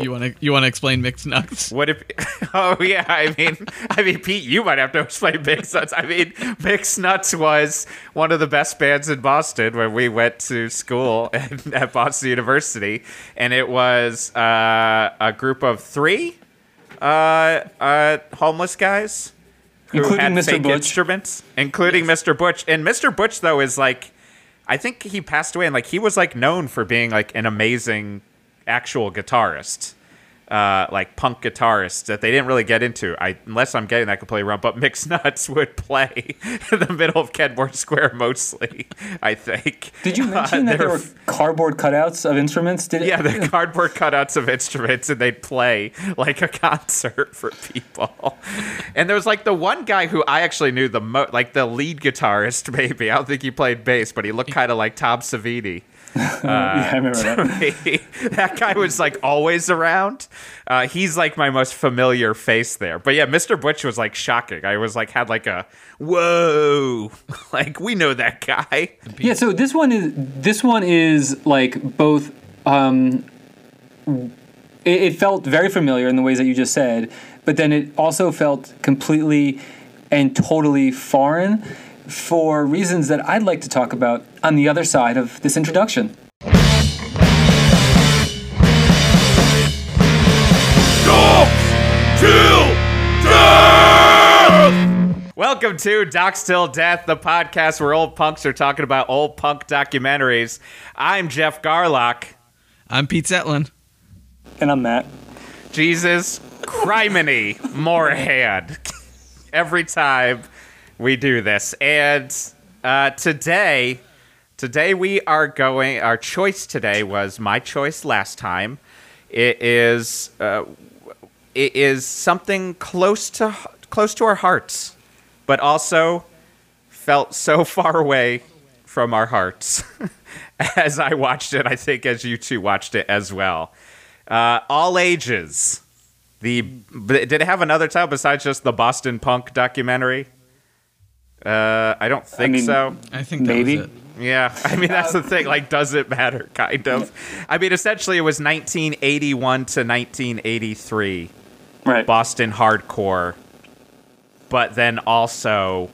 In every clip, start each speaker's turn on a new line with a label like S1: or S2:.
S1: You want to you want to explain mixed nuts?
S2: What if? Oh yeah, I mean, I mean, Pete, you might have to explain Mixed Nuts. I mean, Mixed Nuts was one of the best bands in Boston when we went to school at Boston University, and it was uh, a group of three uh, uh, homeless guys who
S3: Including
S2: had
S3: Mr.
S2: fake
S3: Butch.
S2: instruments, including Mr. Butch. And Mr. Butch though is like, I think he passed away, and like he was like known for being like an amazing actual guitarists, Uh, like punk guitarists that they didn't really get into. I unless I'm getting that completely wrong, but Mixed Nuts would play in the middle of Kenmore Square mostly. I think.
S3: Did you mention
S2: Uh,
S3: that there were cardboard cutouts of instruments? Did
S2: yeah, the cardboard cutouts of instruments, and they'd play like a concert for people. And there was like the one guy who I actually knew the most, like the lead guitarist, maybe. I don't think he played bass, but he looked kind of like Tom Savini.
S3: yeah, I remember that.
S2: that guy was like always around. Uh, he's like my most familiar face there. But yeah, Mr. Butch was like shocking. I was like had like a whoa, like we know that guy.
S3: Yeah, so this one is this one is like both. Um, it, it felt very familiar in the ways that you just said, but then it also felt completely and totally foreign for reasons that I'd like to talk about on the other side of this introduction.
S2: Welcome to Docs Till Death, the podcast where old punks are talking about old punk documentaries. I'm Jeff Garlock.
S1: I'm Pete Zetlin.
S3: And I'm Matt.
S2: Jesus criminy Moorhead. Every time we do this. And uh, today, today we are going, our choice today was my choice last time. It is, uh, it is something close to, close to our hearts, but also felt so far away from our hearts as I watched it. I think as you two watched it as well. Uh, all ages. The did it have another title besides just the Boston Punk documentary? Uh, I don't think
S3: mean,
S2: so.
S1: I think that
S3: Maybe.
S1: was it.
S2: Yeah, I mean that's the thing. Like, does it matter? Kind of. I mean, essentially, it was 1981 to 1983
S3: Right.
S2: Boston hardcore, but then also,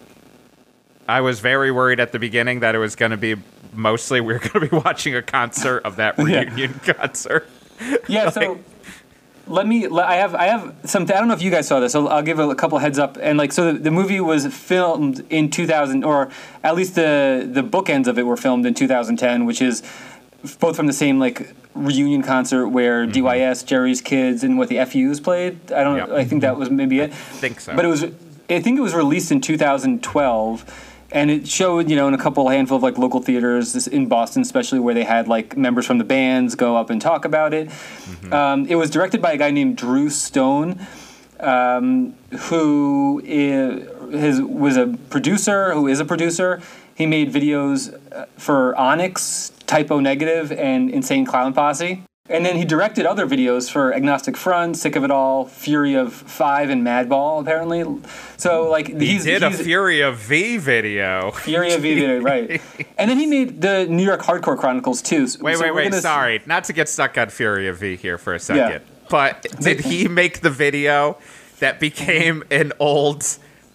S2: I was very worried at the beginning that it was going to be mostly we are going to be watching a concert of that
S3: Yeah.
S2: reunion concert.
S3: Yeah, so let me. le- I have. I have something. I don't know if you guys saw this. I'll, I'll give a, couple heads up. And like, so the, the movie was filmed in 2000, or at least the the bookends of it were filmed in 2010, which is both from the same like reunion concert where mm-hmm. DYS, Jerry's Kids, and what the FUs played. I don't.
S2: Yep.
S3: I think that was maybe it.
S2: I think so.
S3: But it was. I think it was released in 2012. And it showed, you know, in a couple handful of like local theaters this- in Boston, especially where they had like members from the bands go up and talk about it. Um, it was directed by a guy named Drew Stone, um, who his, was a producer, who is a producer. He made videos uh, for Onyx, Type O Negative, and Insane Clown Posse. And then he directed other videos for Agnostic Front, Sick of It All, Fury of Five, and Madball, apparently. So, like,
S2: He
S3: he's,
S2: did a
S3: he's-
S2: Fury of V video.
S3: Fury of V video, right? And then he made the New York Hardcore Chronicles too. So-
S2: Wait,
S3: so
S2: wait, wait. Sorry, not to get stuck on Fury of V here for a second. But did he make the video that became an old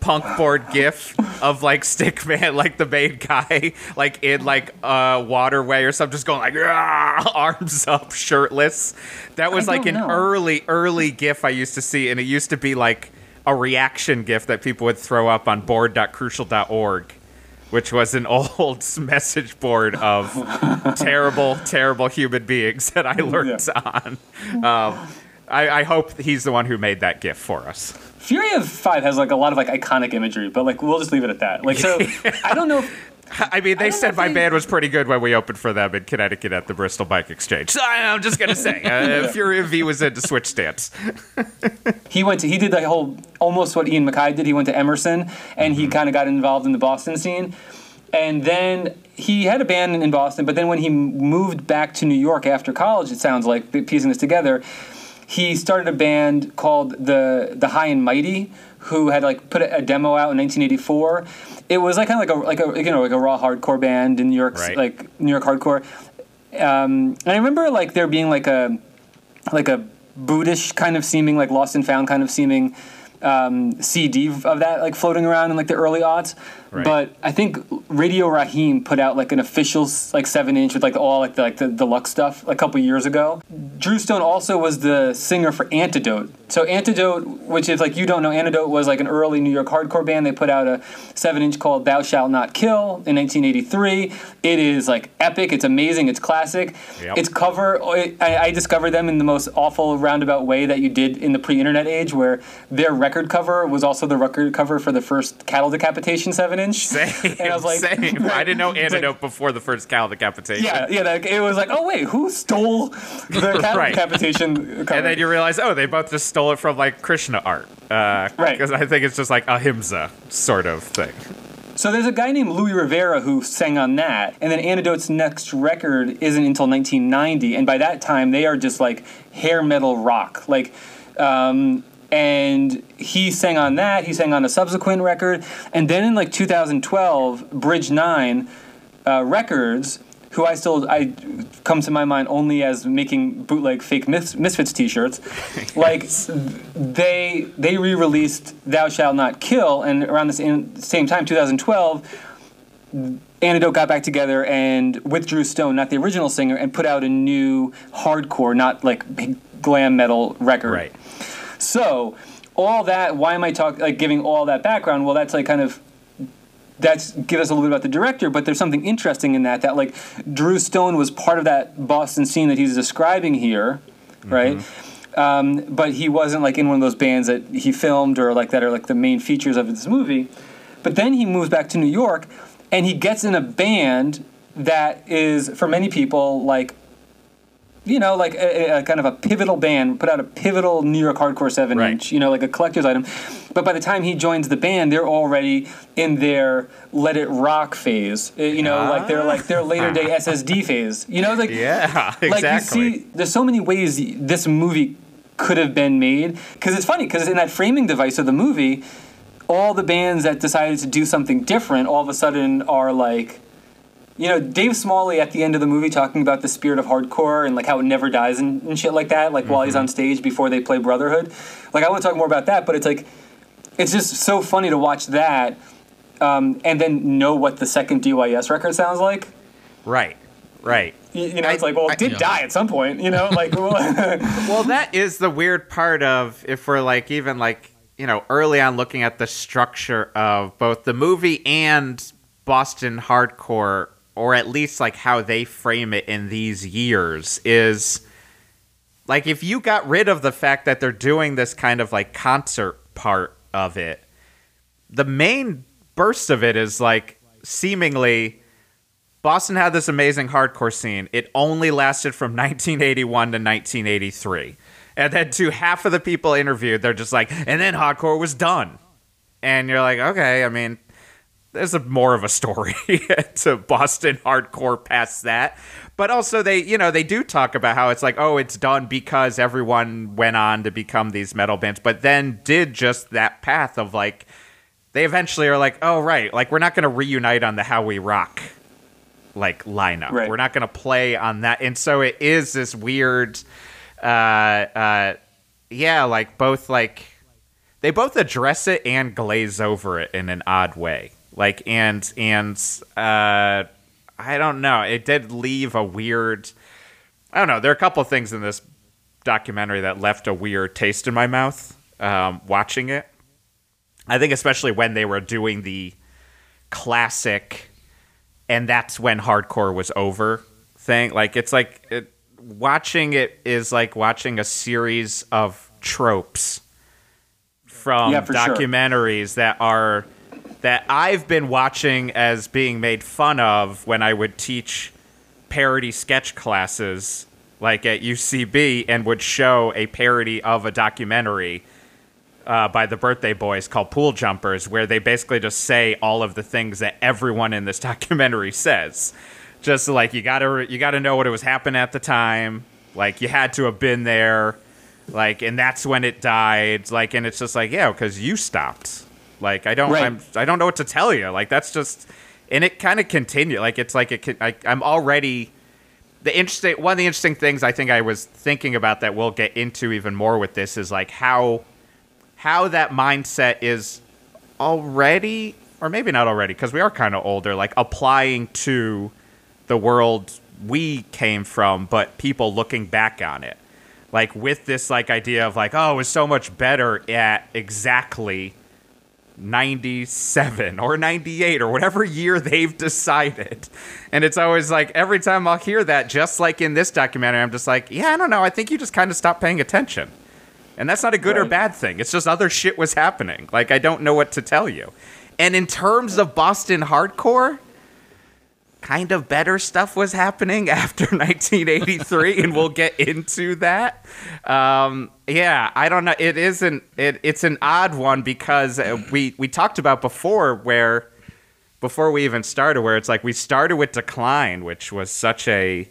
S2: punk board gif of like Stickman, like the main guy, like in like a waterway or something, just going like arms up, shirtless? That was
S3: I
S2: like an
S3: know.
S2: early, early gif I used to see, and it used to be like a reaction gif that people would throw up on board.crucial.org which was an old message board of terrible, terrible human beings that I learned on. Um, I, I hope he's the one who made that gift for us.
S3: Fury of Five has like a lot of like iconic imagery, but like we'll just leave it at that. Like so, I don't know. If,
S2: I mean, they
S3: don't
S2: said my
S3: they-
S2: band was pretty good when we opened for them in Connecticut at the Bristol Bike Exchange. So I'm just gonna say, uh, Fury of V was into switch stance.
S3: he went to he did the whole almost what Ian MacKaye did. He went to Emerson and he kind of got involved in the Boston scene, and then he had a band in Boston. But then when he moved back to New York after college, it sounds like piecing this together, he started a band called the the High and Mighty, who had like put a, demo out in 1984. It was like kind of like a like a you know like a raw hardcore band in New York,
S2: Right.
S3: like New York hardcore. Um, and I remember like there being like a like a Buddhist kind of seeming, like Lost and Found kind of seeming um, CD of that like floating around in like the early aughts.
S2: Right.
S3: But I think Radio Raheem put out like an official like seven inch with like all like the like the deluxe stuff a couple years ago. Drew Stone also was the singer for Antidote. So Antidote, which is like you don't know, Antidote was like an early New York hardcore band. They put out a seven inch called Thou Shalt Not Kill in 1983. It is like epic. It's amazing. It's classic.
S2: Yep.
S3: It's cover. I, I discovered them in the most awful roundabout way that you did in the pre-internet age, where their record cover was also the record cover for the first cattle decapitation seven inch.
S2: Same.
S3: And I was like,
S2: same. I didn't know
S3: It's like-
S2: Antidote before the first cow decapitation.
S3: Yeah, yeah. It was like, oh wait, who stole the cattle
S2: Right.
S3: decapitation cover?
S2: And then you realize, oh, they both just stole it from like Krishna art. Uh,
S3: Right.
S2: Because I think it's just like ahimsa sort of thing.
S3: So there's a guy named Louis Rivera who sang on that, and then Antidote's next record isn't until 1990, and by that time they are just like hair metal rock, like. Um, and he sang on that. He sang on a subsequent record, and then in like 2012, Bridge Nine uh, Records, who I still I come to my mind only as making bootleg fake Mis- Misfits T-shirts, like they they re-released "Thou Shalt Not Kill," and around the same, same time, 2012. Antidote got back together and with Drew Stone, not the original singer, and put out a new hardcore, not like big glam metal record.
S2: Right.
S3: So all that, why am I talking like giving all that background? Well, that's like kind of that's give us a little bit about the director, but there's something interesting in that that like Drew Stone was part of that Boston scene that he's describing here, right? Um, but he wasn't like in one of those bands that he filmed or like that are like the main features of this movie. But then he moves back to New York, and he gets in a band that is for many people like you know, like a, a kind of a pivotal band, put out a pivotal New York hardcore seven
S2: Right.
S3: inch, you know, like a collector's item. But by the time he joins the band, they're already in their let it rock phase. Uh, You know, like they're like their later day SSD phase. You know, like
S2: Yeah, exactly.
S3: like you see, there's so many ways this movie could have been made. Because it's funny, because in that framing device of the movie, all the bands that decided to do something different all of a sudden are like you know, Dave Smalley at the end of the movie talking about the spirit of hardcore and like how it never dies and, and shit like that, like while he's on stage before they play Brotherhood. Like I want to talk more about that, but it's like it's just so funny to watch that um, and then know what the second DYS record sounds like.
S2: Right. Right.
S3: You, you know,
S2: I-
S3: it's like, well, it did
S1: Yeah.
S3: die at some point. You know, like well,
S2: Well, that is the weird part of if we're like even like you know early on looking at the structure of both the movie and Boston hardcore, or at least like how they frame it in these years, is like if you got rid of the fact that they're doing this kind of like concert part of it, the main burst of it is like seemingly Boston had this amazing hardcore scene. It only lasted from 1981 to 1983. And then to half of the people interviewed, they're just like, and then hardcore was done. And you're like, okay, I mean, there's a more of a story to Boston hardcore past that. But also they, you know, they do talk about how it's like, oh, it's done because everyone went on to become these metal bands, but then did just that path of like they eventually are like, oh right, like we're not going to reunite on the How We Rock like lineup.
S3: Right.
S2: We're not going to play on that, and so it is this weird, uh, uh, yeah, like both like they both address it and glaze over it in an odd way. Like and and uh, I don't know. It did leave a weird. I don't know. There are a couple of things in this documentary that left a weird taste in my mouth um, watching it. I think especially when they were doing the classic, and that's when hardcore was over thing. Like it's like it, watching it is like watching a series of tropes from
S3: Yeah, for sure.
S2: documentaries that are that I've been watching as being made fun of when I would teach parody sketch classes like at UCB and would show a parody of a documentary uh, by the Birthday Boys called Pool Jumpers, where they basically just say all of the things that everyone in this documentary says. Just like you gotta you gotta know what it was happening at the time. Like you had to have been there. Like and that's when it died. Like and it's just like yeah, because you stopped. Like I don't
S3: Right.
S2: I'm, I don't know what to tell you. Like that's just and it kind of continued. Like it's like it. can- I, I'm already the interesting one of the interesting things I think I was thinking about that we'll get into even more with this is like how how that mindset is already or maybe not already because we are kind of older like applying to the world we came from but people looking back on it like with this like idea of like oh it was so much better at exactly 97 or 98 or whatever year they've decided. And it's always like every time I'll hear that, just like in this documentary, I'm just like, yeah, I don't know. I think you just kind of stopped paying attention. And that's not a good or bad thing. It's just other shit was happening. Like, I don't know what to tell you. And in terms of Boston hardcore, kind of better stuff was happening after 1983 and we'll get into that. Um, yeah i don't know. It isn't it, it's an odd one because uh, we we talked about before where before we even started where it's like we started with decline which was such a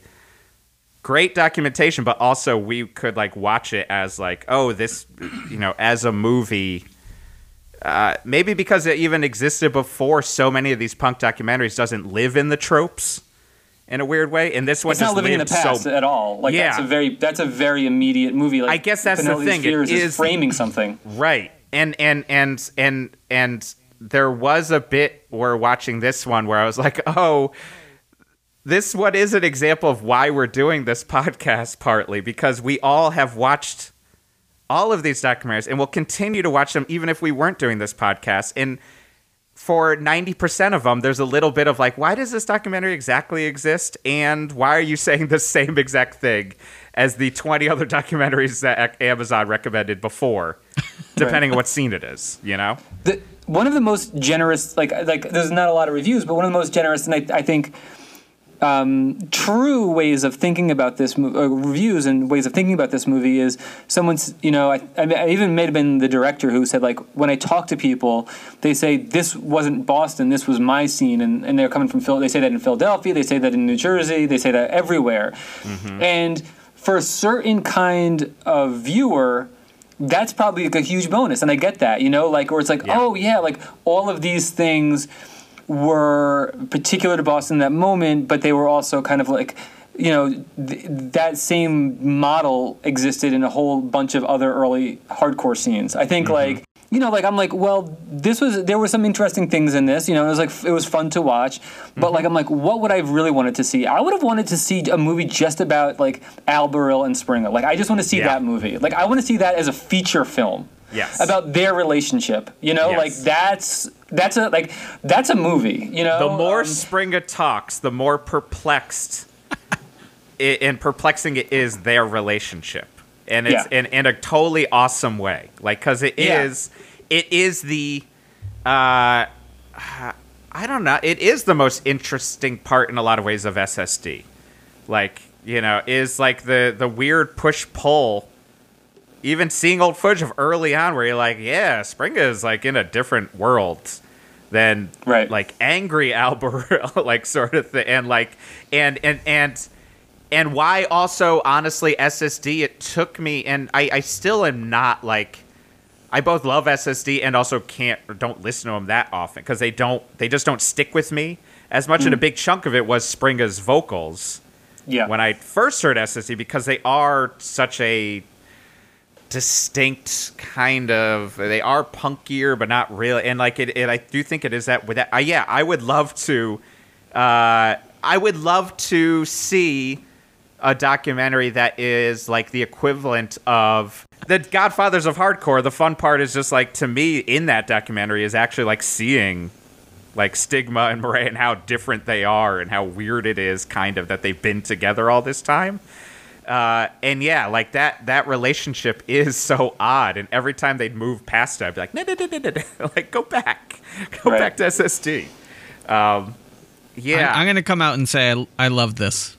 S2: great documentation but also we could like watch it as like oh this you know as a movie uh, maybe because it even existed before so many of these punk documentaries doesn't live in the tropes in a weird way and this one
S3: It's not living in the past
S2: so
S3: at all. Like that's a very that's a very immediate movie. Like
S2: I guess that's the thing, it
S3: Spheres is
S2: is-
S3: framing something.
S2: Right. And and and and and there was a bit where watching this one where I was like, "Oh, this what is an example of why we're doing this podcast partly because we all have watched all of these documentaries and we'll continue to watch them even if we weren't doing this podcast. And for 90% of them, there's a little bit of like, why does this documentary exactly exist? And why are you saying the same exact thing as the 20 other documentaries that Amazon recommended before, depending on what scene it is, you know?
S3: the, one of the most generous like like there's not a lot of reviews but one of the most generous and i, I think um, true ways of thinking about this mo- uh, reviews and ways of thinking about this movie is someone's you know I, I, even may have been the director who said like when i talk to people they say this wasn't boston this was my scene and, and they're coming from Phil they say that in philadelphia they say that in new jersey they say that everywhere and for a certain kind of viewer that's probably like a huge bonus and i get that you know like or it's like
S2: Yeah.
S3: oh yeah like all of these things were particular to boston in that moment but they were also kind of like you know th- that same model existed in a whole bunch of other early hardcore scenes. I think mm-hmm. like you know like i'm like well this was there were some interesting things in this you know it was like it was fun to watch. But like i'm like what would i have really wanted to see? I would have wanted to see a movie just about like al and springa like i just want to see
S2: Yeah.
S3: that movie. Like i want to see that as a feature film
S2: Yes.
S3: about their relationship you know?
S2: Yes.
S3: like that's that's a like that's a movie you know?
S2: The more
S3: Um,
S2: Springa talks, the more perplexed i and perplexing it is their relationship, and it's
S3: Yeah.
S2: in, in a totally awesome way. Like, because it is,
S3: Yeah.
S2: it is the, uh, I don't know, it is the most interesting part in a lot of ways of SSD. Like, you know, is like the the weird push pull. Even seeing old footage of early on, where you're like, yeah, Spring is like in a different world than
S3: Right.
S2: like angry Albert, like sort of thing, and like and and and and why also honestly SSD it took me and I I still am not like I both love SSD and also can't or don't listen to them that often because they don't they just don't stick with me as much. And a big chunk of it was Springa's vocals
S3: yeah
S2: when I first heard SSD because they are such a distinct kind of they are punkier but not really and like it, it I do think it is that with that uh, yeah I would love to uh, I would love to see a documentary that is like the equivalent of the Godfathers of Hardcore. The fun part is just like to me in that documentary is actually like seeing like Stigma and Miret and how different they are and how weird it is kind of that they've been together all this time. Uh, and yeah, like that that relationship is so odd. And every time they'd move past it, I'd be like, no, no, no, no, no, no. like go back, go
S3: Right.
S2: back to SSD. Um, yeah,
S1: I'm, I'm gonna come out and say I, I love this.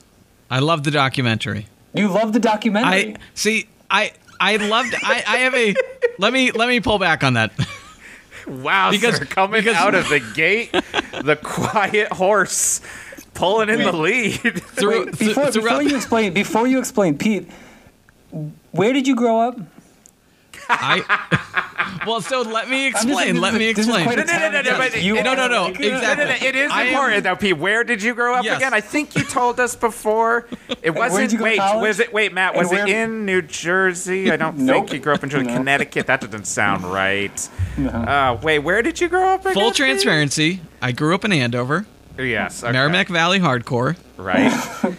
S1: I love the documentary.
S3: you love the documentary
S1: I see. I I loved. I I have a. Let me let me pull back on that.
S2: Wow,
S1: Because-
S2: sir, coming
S1: because-
S2: out of the gate, the quiet horse pulling in the lead.
S1: Through,
S3: Wait, before, before you explain before you explain pete where did you grow up
S1: I well, so let me explain. Let me
S3: is- this is
S1: explain.
S2: No, no, no, no, but-
S3: you
S1: no, no, no, exactly.
S2: It is important though, Pete. Where did you grow up again? I think you told us before. It wasn't.
S3: you go to
S2: wait, was it? Wait, Matt, was it in New Jersey? I don't think you grew up in Connecticut. That doesn't sound right. Uh, wait, where did you grow up? Again,
S1: Full transparency. I grew up in Andover,
S2: Yes. Okay.
S1: Merrimack Valley hardcore,
S2: Right.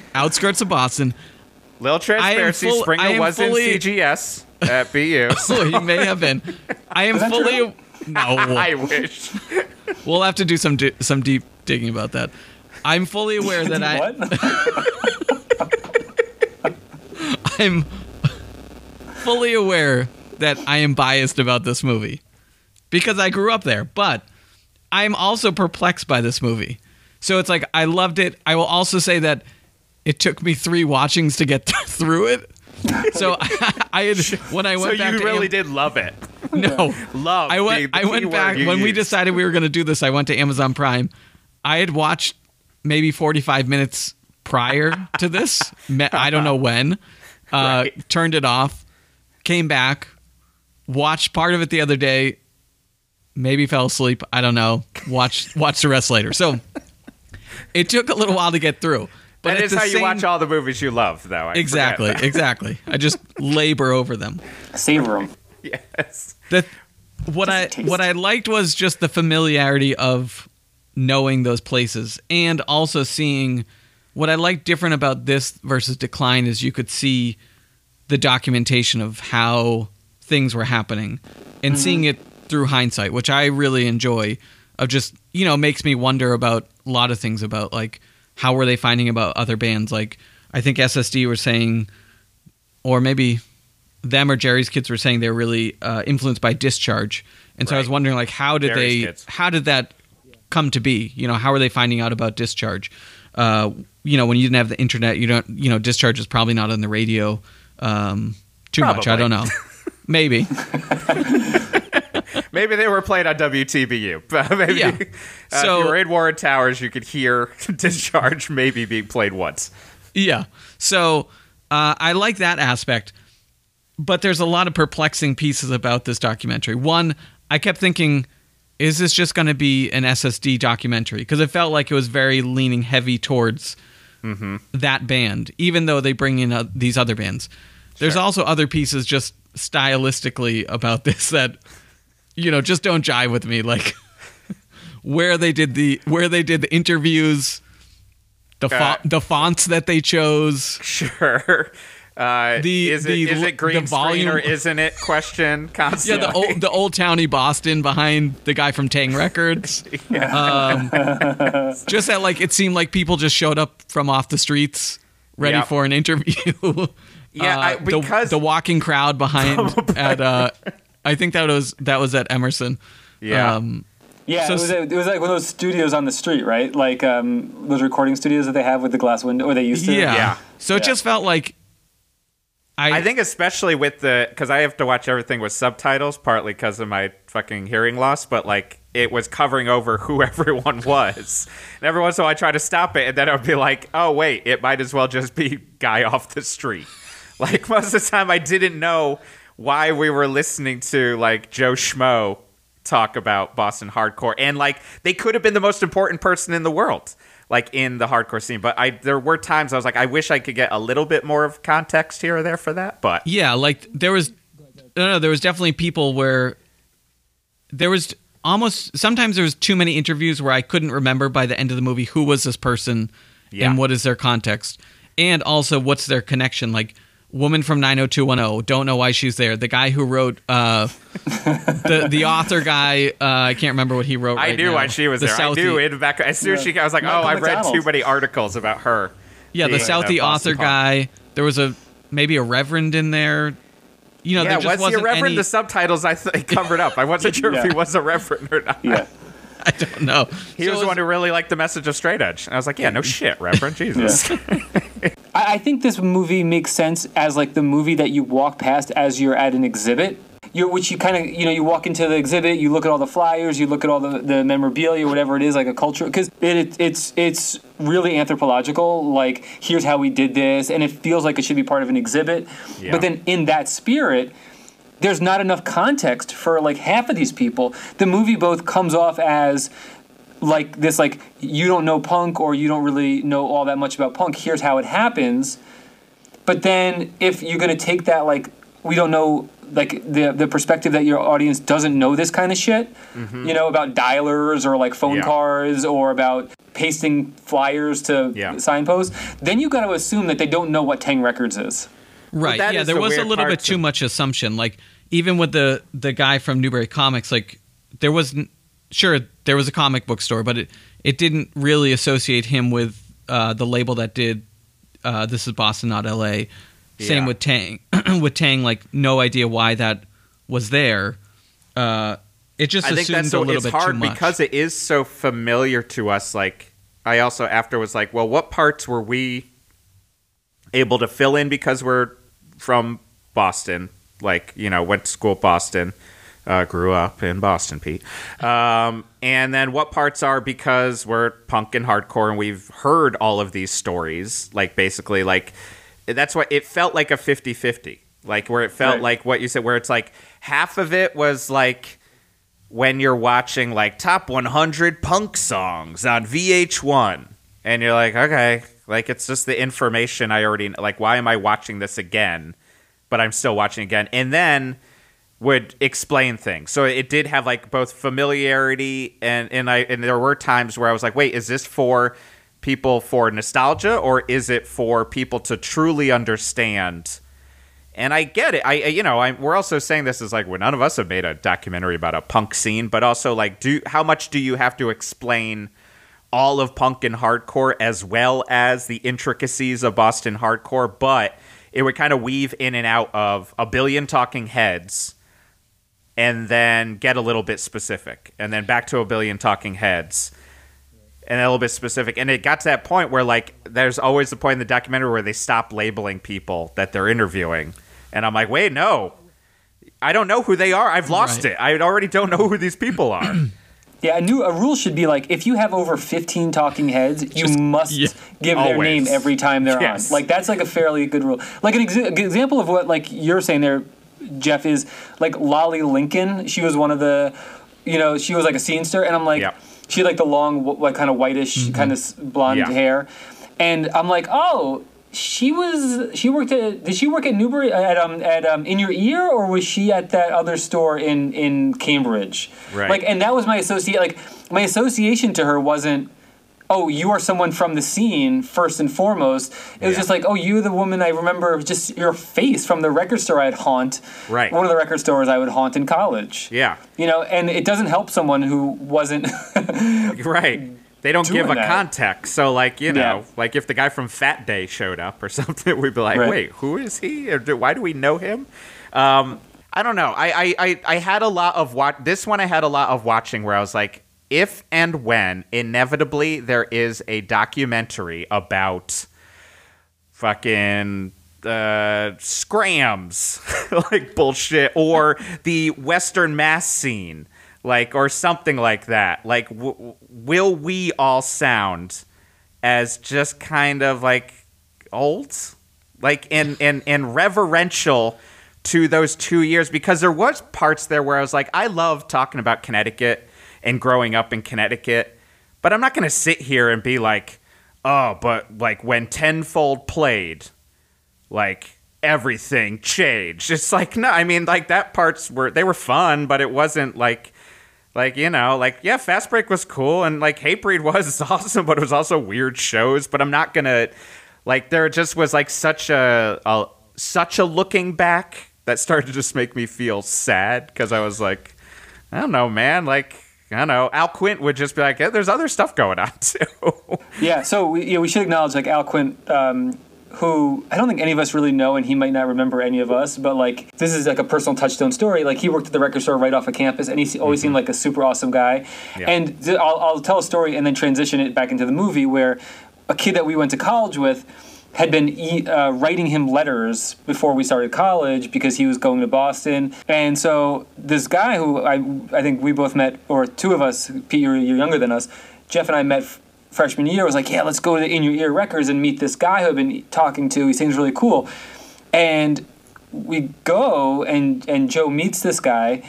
S1: outskirts of Boston.
S2: Little transparency.
S1: full- Springa
S2: was
S1: fully-
S2: in CGS at BU.
S1: So he may have been. I am fully.
S3: true?
S1: No,
S2: I wish.
S1: we'll have to do some di- some deep digging about that. I'm fully aware that I
S3: what?
S1: I'm fully aware that I am biased about this movie because I grew up there, but I'm also perplexed by this movie. So it's like I loved it. I will also say that it took me three watchings to get through it. So I, had when I
S2: So
S1: went back so
S2: you
S1: to
S2: really
S1: Am-
S2: did love it.
S1: no
S2: Love.
S1: I went.
S2: the
S1: I went back
S2: you
S1: when we decided we were going to do this. I went to Amazon Prime. I had watched maybe forty-five minutes prior to this. I don't know when. Uh,
S2: Right.
S1: Turned it off. Came back. Watched part of it the other day. Maybe fell asleep. I don't know. Watched watched the rest later. So it took a little while to get through. But
S2: That
S1: at
S2: is
S1: the
S2: how you watch all the movies you love, though. I
S1: Exactly. Exactly. I just labor over them.
S3: Savor them.
S2: Yes.
S1: the what I
S3: Just taste.
S1: what I liked was just the familiarity of knowing those places and also seeing what I liked different about this versus Decline is you could see the documentation of how things were happening and seeing it through hindsight, which I really enjoy of just, you know, makes me wonder about a lot of things about like how were they finding about other bands like I think SSD were saying or maybe them or Jerry's kids were saying they were really uh, influenced by Discharge, and so I was wondering like how did
S2: Jerry's
S1: they
S2: Kids.
S1: how did that come to be? You know, how are they finding out about Discharge? Uh, you know, when you didn't have the internet, you don't you know Discharge is probably not on the radio um, too much. I don't know. Maybe.
S2: Maybe they were played on WTBU. But maybe
S1: Yeah.
S2: uh,
S1: So-
S2: if you were in Warren Towers, you could hear Discharge maybe being played once.
S1: Yeah. So uh, I like that aspect, but there's a lot of perplexing pieces about this documentary. One, I kept thinking, is this just going to be an SSD documentary? Because it felt like it was very leaning heavy towards that band, even though they bring in uh, these other bands. There's
S2: Sure.
S1: also other pieces just stylistically about this that you know just don't jive with me like where they did the where they did the interviews the
S2: Uh,
S1: the fonts that they chose
S2: Sure. Uh,
S1: The-
S2: is it
S1: the-
S2: is it green
S1: the
S2: screen
S1: volume-
S2: or isn't it? Question
S1: yeah
S2: constantly.
S1: the old the old towny boston behind the guy from Taang records um, just that like it seemed like people just showed up from off the streets ready
S2: Yep.
S1: for an interview
S2: Yeah,
S1: Uh,
S2: I-
S1: the-
S2: because-
S1: the, walking crowd behind at uh i think that was that was at emerson
S2: Yeah.
S1: um,
S3: Yeah,
S1: So
S3: it, was,
S1: s-
S3: it was like one of those studios on the street, right? Like um, those recording studios that they have with the glass window, or they used to.
S1: yeah.
S2: Yeah.
S1: so it
S3: Yeah.
S1: just felt like I,
S2: I think especially with the because I have to watch everything with subtitles, partly because of my fucking hearing loss, but like it was covering over who everyone was. And every once in a while, I try to stop it, and then I'd be like, "Oh wait, it might as well just be guy off the street." Like most of the time, I didn't know why we were listening to like Joe Schmo talk about Boston hardcore, and like they could have been the most important person in the world. Like in the hardcore scene, but I there were times I was like, I wish I could get a little bit more of context here or there for that. But
S1: Yeah, like there was no, no, there was definitely people where there was almost sometimes there was too many interviews where I couldn't remember by the end of the movie who was this person
S2: Yeah.
S1: and what is their context and also what's their connection like woman from 90210 don't know why she's there the guy who wrote uh the the author guy uh I can't remember what he wrote
S2: I
S1: right
S2: knew
S1: now.
S2: why she was
S1: The
S2: there. I knew in back as soon as she, I was like, oh, I've read too many articles about her.
S1: yeah the
S2: being
S1: Southie author
S2: punk.
S1: guy there was a maybe a reverend in there you know
S2: yeah,
S1: there just
S2: was he a
S1: wasn't
S2: reverend?
S1: any,
S2: The subtitles I th- covered up. I wasn't sure if he was a reverend or not.
S3: Yeah.
S1: I don't know
S2: He
S1: So
S2: was
S1: it
S2: the one who really liked the message of straight edge. And I was like, yeah, no shit, Reverend Jesus.
S3: I, I think this movie makes sense as like the movie that you walk past as you're at an exhibit. You're, which you kind of you know you walk into the exhibit, you look at all the flyers, you look at all the, the memorabilia, whatever it is, like a culture, because it, it, it's it's really anthropological. Like here's how we did this, and it feels like it should be part of an exhibit.
S2: Yeah.
S3: But then in that spirit, there's not enough context for like half of these people. The movie both comes off as like this like you don't know punk or you don't really know all that much about punk. Here's how it happens. But then if you're going to take that like we don't know like the the perspective that your audience doesn't know this kind of shit, mm-hmm. you know about dialers or like phone
S2: Yeah.
S3: cars or about pasting flyers to
S2: Yeah.
S3: signposts, then you got to assume that they don't know what Taang Records is.
S1: Right. yeah, there
S2: the
S1: was a little bit too
S2: to-
S1: much assumption. Like even with the the guy from Newbury Comics, like there was sure there was a comic book store, but it it didn't really associate him with uh, the label that did uh, this is Boston, not L.A. Same
S2: Yeah.
S1: with Taang. with Taang, like no idea why that was there. Uh, it just
S2: I think
S1: assumed
S2: that's so
S1: a little
S2: it's
S1: bit
S2: hard
S1: too much.
S2: because it is so familiar to us. Like I also after was like, well, what parts were we able to fill in because we're from Boston? Like you know, went to school Boston, uh, grew up in Boston, Pete. Um, and then what parts are because we're punk and hardcore and we've heard all of these stories. Like basically, like that's what it felt like a 50-50. Like where it felt
S3: Right.
S2: like what you said, where it's like half of it was like when you're watching like top 100 punk songs on VH1 and you're like okay like it's just the information I already like why am I watching this again but I'm still watching again? And then would explain things. So it did have like both familiarity and and I and there were times where I was like wait is this for people for nostalgia or is it for people to truly understand? And I get it. I you know I, we're also saying this is like well, none of us have made a documentary about a punk scene, but also like do how much do you have to explain all of punk and hardcore as well as the intricacies of Boston hardcore? But it would kind of weave in and out of a billion talking heads, and then get a little bit specific, and then back to a billion talking heads. And a little bit specific, and it got to that point where, like, there's always the point in the documentary where they stop labeling people that they're interviewing, and I'm like, wait, no, I don't know who they are. I've lost
S1: Right.
S2: it. I already don't know who these people are.
S3: Yeah, a new a rule should be like if you have over 15 talking heads, you must
S1: yeah.
S3: give their name every time they're
S2: Yes.
S3: on. Like that's like a fairly good rule. Like an exa- example of what like you're saying there, Jeff is like Lolly Lincoln. She was one of the, you know, she was like a scenester, and I'm like, she had like the long, like kind of whitish, mm-hmm. kind of blonde
S2: Yeah.
S3: hair, and I'm like, oh. She was. She worked at. Did she work at Newbury at um at um in your ear or was she at that other store in in Cambridge?
S2: Right.
S3: Like, and that was my associate. Like, my association to her wasn't. Oh, you are someone from the scene first and foremost. It was just like, oh, you're the woman I remember. Just your face from the record store I'd haunt.
S2: Right.
S3: One of the record stores I would haunt in college.
S2: Yeah,
S3: You know, and it doesn't help someone who wasn't.
S2: right. They don't give a
S3: that.
S2: context. So, like, you know,
S3: Yeah.
S2: like if the guy from Fat Day showed up or something, we'd be like,
S3: Right.
S2: wait, who is he? Or do, why do we know him? Um, I don't know. I, I, I, I had a lot of watch. This one I had a lot of watching where I was like, if and when inevitably there is a documentary about fucking uh, scrams, like bullshit, or the Western mass scene, like, or something like that. Like, w- will we all sound as just kind of like old, like, and and and reverential to those two years? Because there was parts there where I was like, I love talking about Connecticut and growing up in Connecticut, but I'm not gonna sit here and be like. Oh, but like when Tenfold played, like everything changed. It's like no, I mean like that parts were they were fun, but it wasn't like like you know like yeah, Fast Break was cool and like Hatebreed was awesome, but it was also weird shows. But I'm not gonna like there just was like such a, a such a looking back that started to just make me feel sad because I was like I don't know, man, like. I don't know. Al Quint would just be like, "Yeah, "There's other stuff going on too."
S3: yeah, so we, yeah, we should acknowledge like Al Quint, um, who I don't think any of us really know, and he might not remember any of us. But like, this is like a personal touchstone story. Like, he worked at the record store right off of campus, and he always seemed like a super awesome guy.
S2: Mm-hmm. Yeah.
S3: And th- I'll, I'll tell a story and then transition it back into the movie where a kid that we went to college with had been e- uh, writing him letters before we started college because he was going to Boston. And so this guy who I, I think we both met, or two of us, Pete, you're, you're younger than us, Jeff and I met freshman year, was like, yeah, let's go to In Your Ear Records and meet this guy who I've been talking to. He seems really cool. And we go and and Joe meets this guy,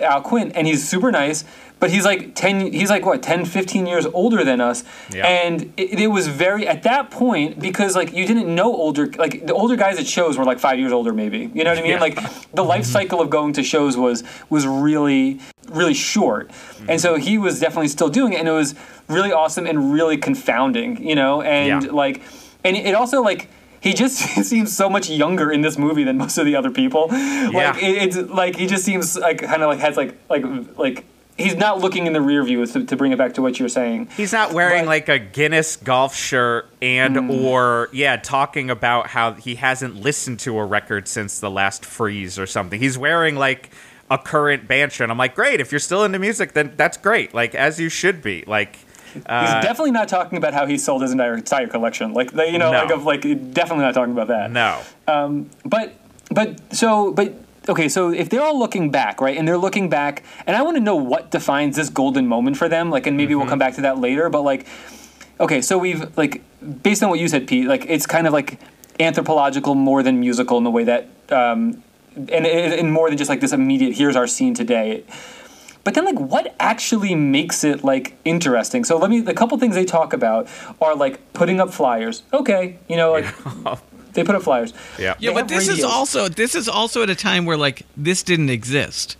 S3: Al Quint, and he's super nice. But he's like 10, he's like what, 10, 15 years older than us.
S2: Yeah.
S3: And it, it was very, at that point, because like you didn't know older, like the older guys at shows were like five years older maybe. You know what I mean?
S2: Yeah.
S3: Like the life mm-hmm. cycle of going to shows was, was really, really short. And mm-hmm. so he was definitely still doing it. And it was really awesome and really confounding, you know? And
S2: Yeah.
S3: like, and it also like, he just seems so much younger in this movie than most of the other people. Like it, it's like he just seems like kind of like has like like like he's not looking in the rear view to, to bring it back to what you're saying.
S2: He's not wearing
S3: But-
S2: like a Guinness golf shirt and or yeah, talking about how he hasn't listened to a record since the last freeze or something. He's wearing like a current band shirt. I'm like, great. If you're still into music, then that's great. Like as you should be. Like
S3: He's
S2: uh,
S3: definitely not talking about how he sold his entire, entire collection. Like you know,
S2: No.
S3: like of like definitely not talking about that.
S2: no.
S3: But but so but okay, so if they're all looking back, right, and they're looking back, and I want to know what defines this golden moment for them. Like, and maybe we'll come back to that later. But like, okay, so we've like based on what you said, Pete, like it's kind of like anthropological more than musical in the way that. Um, and, and more than just like this immediate here's our scene today but then like what actually makes it like interesting so let me the couple things they talk about are like putting up flyers okay you know like they put up flyers
S2: Yeah.
S1: Yeah,
S3: They
S1: but
S3: have
S1: this is also this is also at a time where like this didn't exist.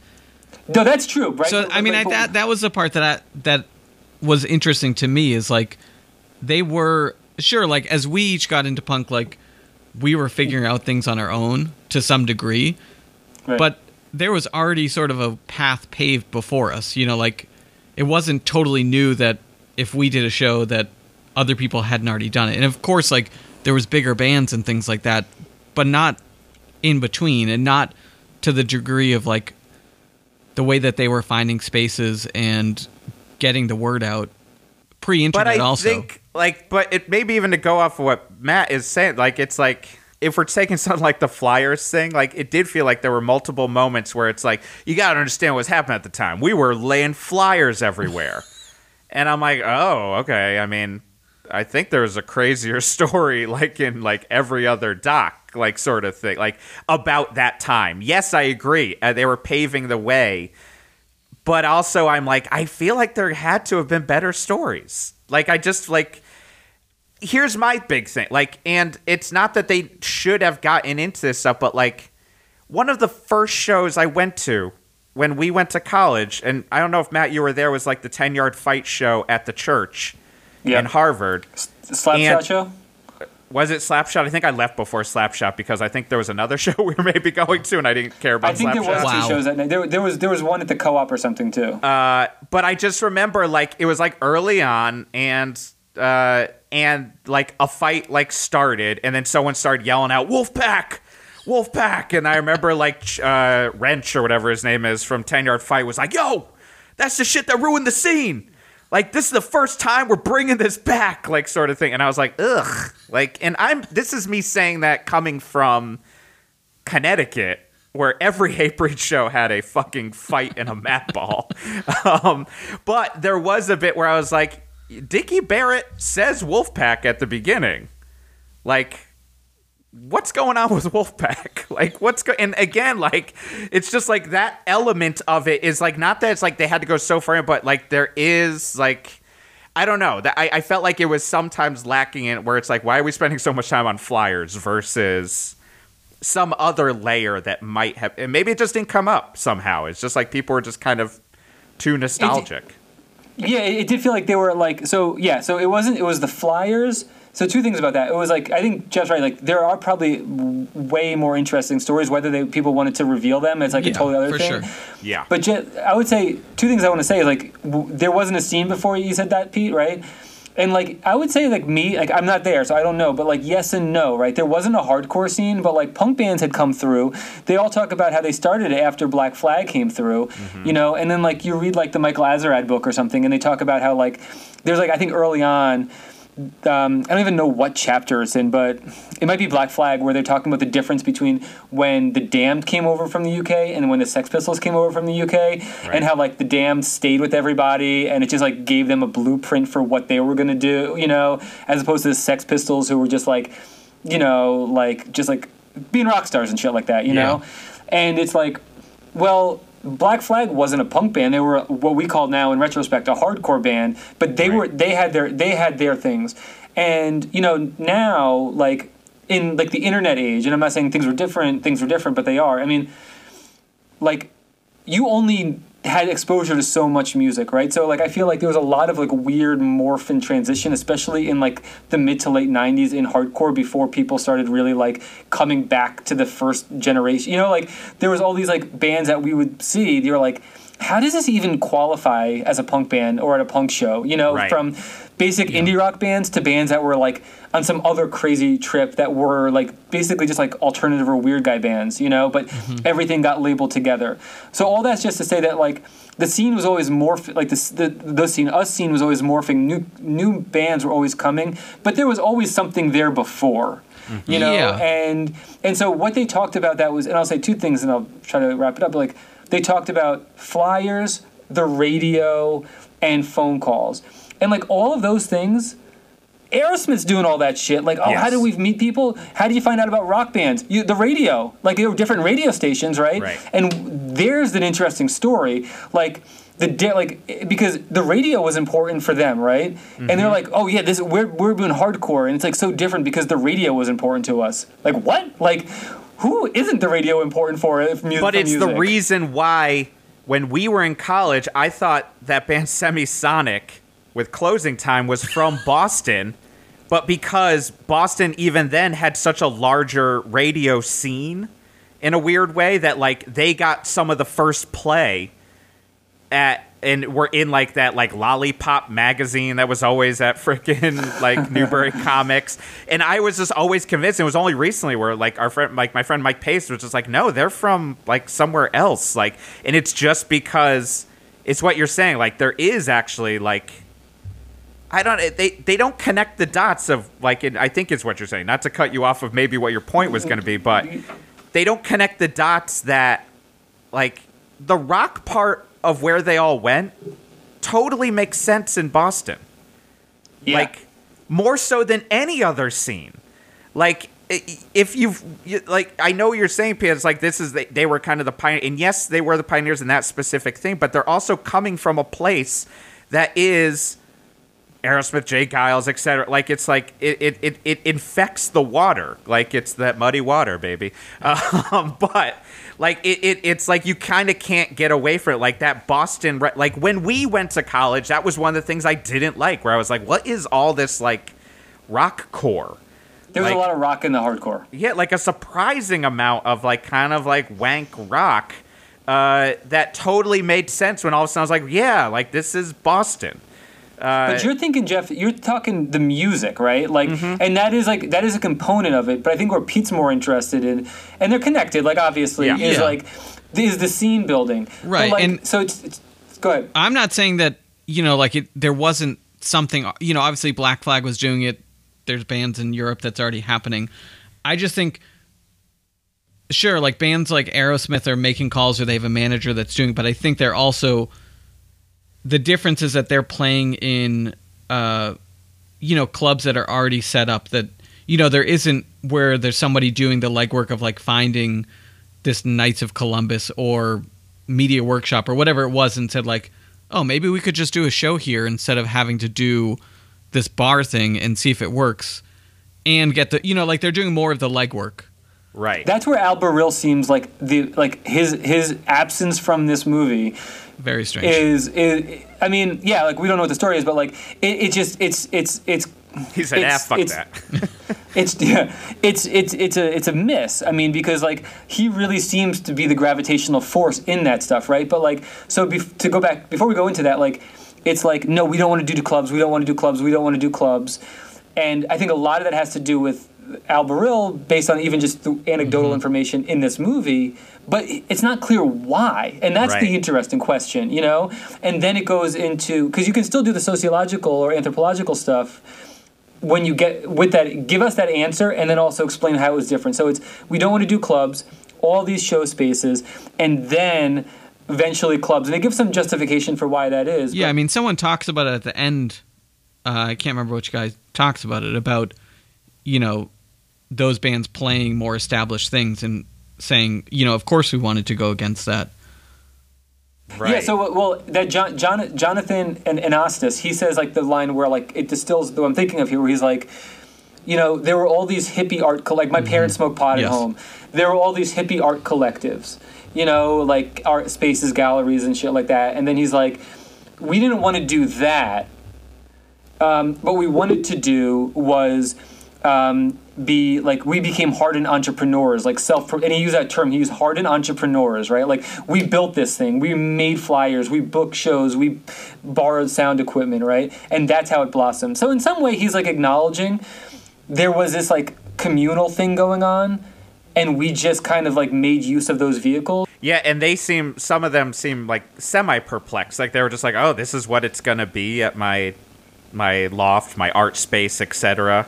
S3: no that's true right
S1: So
S3: But-
S1: I mean, I,
S3: but-
S1: that that was the part that I, that was interesting to me is like they were sure like as we each got into punk like we were figuring out things on our own to some degree,
S3: right.
S1: but there was already sort of a path paved before us. You know, like it wasn't totally new that if we did a show that other people hadn't already done it. And of course, like there was bigger bands and things like that, but not in between and not to the degree of like the way that they were finding spaces and getting the word out pre-internet but
S2: I
S1: also.
S2: think like but it maybe even to go off of what Matt is saying, like it's like if we're taking something like the Flyers thing, like it did feel like there were multiple moments where it's like you got to understand what's happening at the time. We were laying flyers everywhere, and I'm like, oh, okay. I mean, I think there was a crazier story, like in like every other doc, like sort of thing, like about that time. Yes, I agree. Uh, they were paving the way, but also I'm like, I feel like there had to have been better stories. Like I just like here's my big thing. Like, and it's not that they should have gotten into this stuff, but like one of the first shows I went to when we went to college, and I don't know if Matt you were there, was like the ten yard fight show at the church
S3: Yeah.
S2: in Harvard.
S3: Slapshot
S2: and-
S3: show.
S2: Was it Slapshot? I think I left before Slapshot because I think there was another show we were maybe going to, and I didn't care about
S3: I think there was
S1: Wow.
S3: two shows that night. There, there was there was one at the co-op or something too.
S2: Uh, but I just remember like it was like early on and uh and like a fight like started and then someone started yelling out Wolfpack Wolfpack and I remember like uh Wrench or whatever his name is from 10 Yard Fight was like yo that's the shit that ruined the scene like this is the first time we're bringing this back like sort of thing and I was like ugh like and I'm this is me saying that coming from Connecticut, where every Hatebreed show had a fucking fight in a mat ball. um, but there was a bit where I was like, Dickie Barrett says Wolfpack at the beginning. Like, what's going on with Wolfpack? Like, what's go? And again, like, it's just like that element of it is like not that it's like they had to go so far in, but like there is like. I don't know. That I, I felt like it was sometimes lacking in it where it's like, why are we spending so much time on flyers versus some other layer that might have and maybe it just didn't come up somehow. It's just like people were just kind of too nostalgic.
S3: Yeah, it, it did feel like they were like so. Yeah, so it wasn't. It was the Flyers. So two things about that. It was like I think Jeff's right. Like there are probably w- way more interesting stories. Whether they people wanted to reveal them, it's like
S1: Yeah,
S3: a totally other
S1: for
S3: thing.
S1: sure.
S2: Yeah.
S3: But Je- I would say two things I want to say. Is like w- there wasn't a scene before you said that, Pete, right? And like I would say, like me, like I'm not there, so I don't know. But like yes and no, right? There wasn't a hardcore scene, but like punk bands had come through. They all talk about how they started after Black Flag came through, mm-hmm. you know. And then like you read like the Michael Azerrad book or something, and they talk about how like there's like I think early on. Um, I don't even know what chapter it's in, but it might be Black Flag, where they're talking about the difference between when the Damned came over from the UK and when the Sex Pistols came over from the UK, and how like the Damned stayed with everybody, and it just like gave them a blueprint for what they were gonna do, you know, as opposed to the Sex Pistols who were just like, you know, like just like being rock stars and shit like that, you
S1: Yeah.
S3: know. And it's like, well, Black Flag wasn't a punk band. They were what we call now, in retrospect, a hardcore band. But they
S2: Right.
S3: were they had their they had their things, and you know now like in like the internet age, and I'm not saying things were different. Things were different, but they are. I mean, like you only had exposure to so much music, right? So like I feel like there was a lot of like weird morph and transition, especially in like the mid to late '90s in hardcore before people started really like coming back to the first generation. You know, like there was all these like bands that we would see. They were like, how does this even qualify as a punk band or at a punk show? You know,
S2: Right.
S3: from basic indie rock bands to bands that were like on some other crazy trip that were like basically just like alternative or weird guy bands, you know, but mm-hmm. everything got labeled together. So all that's just to say that like the scene was always morph like the, the the scene us scene was always morphing new new bands were always coming, but there was always something there before. Mm-hmm. You know,
S1: Yeah.
S3: and and so what they talked about that was and I'll say two things and I'll try to wrap it up like they talked about flyers, the radio, and phone calls. And like all of those things Aerosmith's doing all that shit. Like, oh, how do we meet people? How do you find out about rock bands? You, the radio. Like, there were different radio stations, right?
S2: Right.
S3: And there's an interesting story. Like, the di- like because the radio was important for them, right? And they're mm-hmm. like, oh yeah, this we're we're doing hardcore, and it's like so different because the radio was important to us. Like what? Like, who isn't the radio important for? If mu-
S2: But it's the reason why when we were in college, I thought that band Semisonic with closing time was from Boston. But because Boston even then had such a larger radio scene in a weird way that like they got some of the first play at and we're in like that like lollipop magazine that was always at freaking like Newbury Comics, and I was just always convinced. It was only recently where like our friend, like my friend Mike Pace, was just like, no, they're from like somewhere else, like, and it's just because it's what you're saying. Like there is actually like. I don't. They they don't connect the dots of like. It, I think is what you're saying. Not to cut you off of maybe what your point was going to be, but they don't connect the dots that like the rock part of where they all went totally makes sense in Boston.
S3: Yeah.
S2: Like more so than any other scene. Like if you've you, like I know you're saying Pia, it's like this is they, they were kind of the pioneer and yes they were the pioneers in that specific thing but they're also coming from a place that is Aerosmith, J. Geils, etc. Like it's like it, it, it, it infects the water, like it's that muddy water, baby. Um, but like it, it it's like you kind of can't get away from it. Like that Boston, like when we went to college, that was one of the things I didn't like. Where I was like, what is all this like rock core?
S3: there was
S2: like-
S3: a lot of rock in the hardcore.
S2: Yeah, like a surprising amount of like kind of like wank rock uh, that totally made sense when all of a sudden I was like, yeah, like this is Boston. Uh,
S3: But you're thinking, Jeff, you're talking the music, right? Like,
S2: Mm-hmm.
S3: and that is like that is a component of it. But I think where Pete's more interested in, and they're connected, like obviously,
S2: Yeah.
S3: is
S1: Yeah.
S3: like is the scene building, But,
S1: Right,
S3: like,
S1: and-
S3: so it's, it's go ahead.
S1: I'm not saying that you know, like it. There wasn't something. You know, obviously Black Flag was doing it. There's bands in Europe that's already happening. I just think, sure, like bands like Aerosmith are making calls or they have a manager that's doing. But I think they're also the difference is that they're playing in, uh, you know, clubs that are already set up. That you know, there isn't where there's somebody doing the legwork of like finding this Knights of Columbus or Media Workshop or whatever it was and said like, oh, maybe we could just do a show here instead of having to do this bar thing and see if it works and get the you know like they're doing more of the legwork.
S2: right.
S3: That's where Al Barile seems like the like his his absence from this movie
S1: Very strange.
S3: is is. I mean, yeah, like we don't know what the story is, but like it, it just it's it's it's
S2: he said, ah,
S3: it's-
S2: fuck
S3: it's-
S2: that.
S3: it's yeah, it's it's it's a it's a miss. I mean, because like he really seems to be the gravitational force in that stuff, right? But like, so bef- to go back before we go into that, like, it's like no, we don't want to do clubs. We don't want to do clubs. We don't want to do clubs. And I think a lot of that has to do with Al Barile, based on even just the anecdotal information in this movie. But it's not clear why, and that's
S2: Right.
S3: the interesting question, you know. And then it goes into because you can still do the sociological or anthropological stuff when you get with that give us that answer and then also explain how it was different so it's we don't want to do clubs all these show spaces and then eventually clubs and they give some justification for why that is
S1: yeah,
S3: but-
S1: I mean, someone talks about it at the end. Uh, I can't remember which guy talks about it about, you know, those bands playing more established things and saying, you know, of course we wanted to go against that.
S2: Right.
S3: Yeah, so well, that John, John, Jonathan and Anastas, he says like the line where like it distills. Though I'm thinking of here, where he's like, you know, there were all these hippie art. Co- like my parents smoke pot
S1: Yes.
S3: at home. There were all these hippie art collectives. You know, like art spaces, galleries, and shit like that. And then he's like, we didn't want to do that. Um, what we wanted to do was um, be like we became hardened entrepreneurs, like self. And he used that term. He used hardened entrepreneurs, right? Like we built this thing. We made flyers. We booked shows. We borrowed sound equipment, right? And that's how it blossomed. So in some way, he's like acknowledging there was this like communal thing going on, and we just kind of like made use of those vehicles.
S2: Yeah, and they seem some of them seem like semi perplexed. Like they were just like, "Oh, this is what it's gonna be at my my loft, my art space, etc."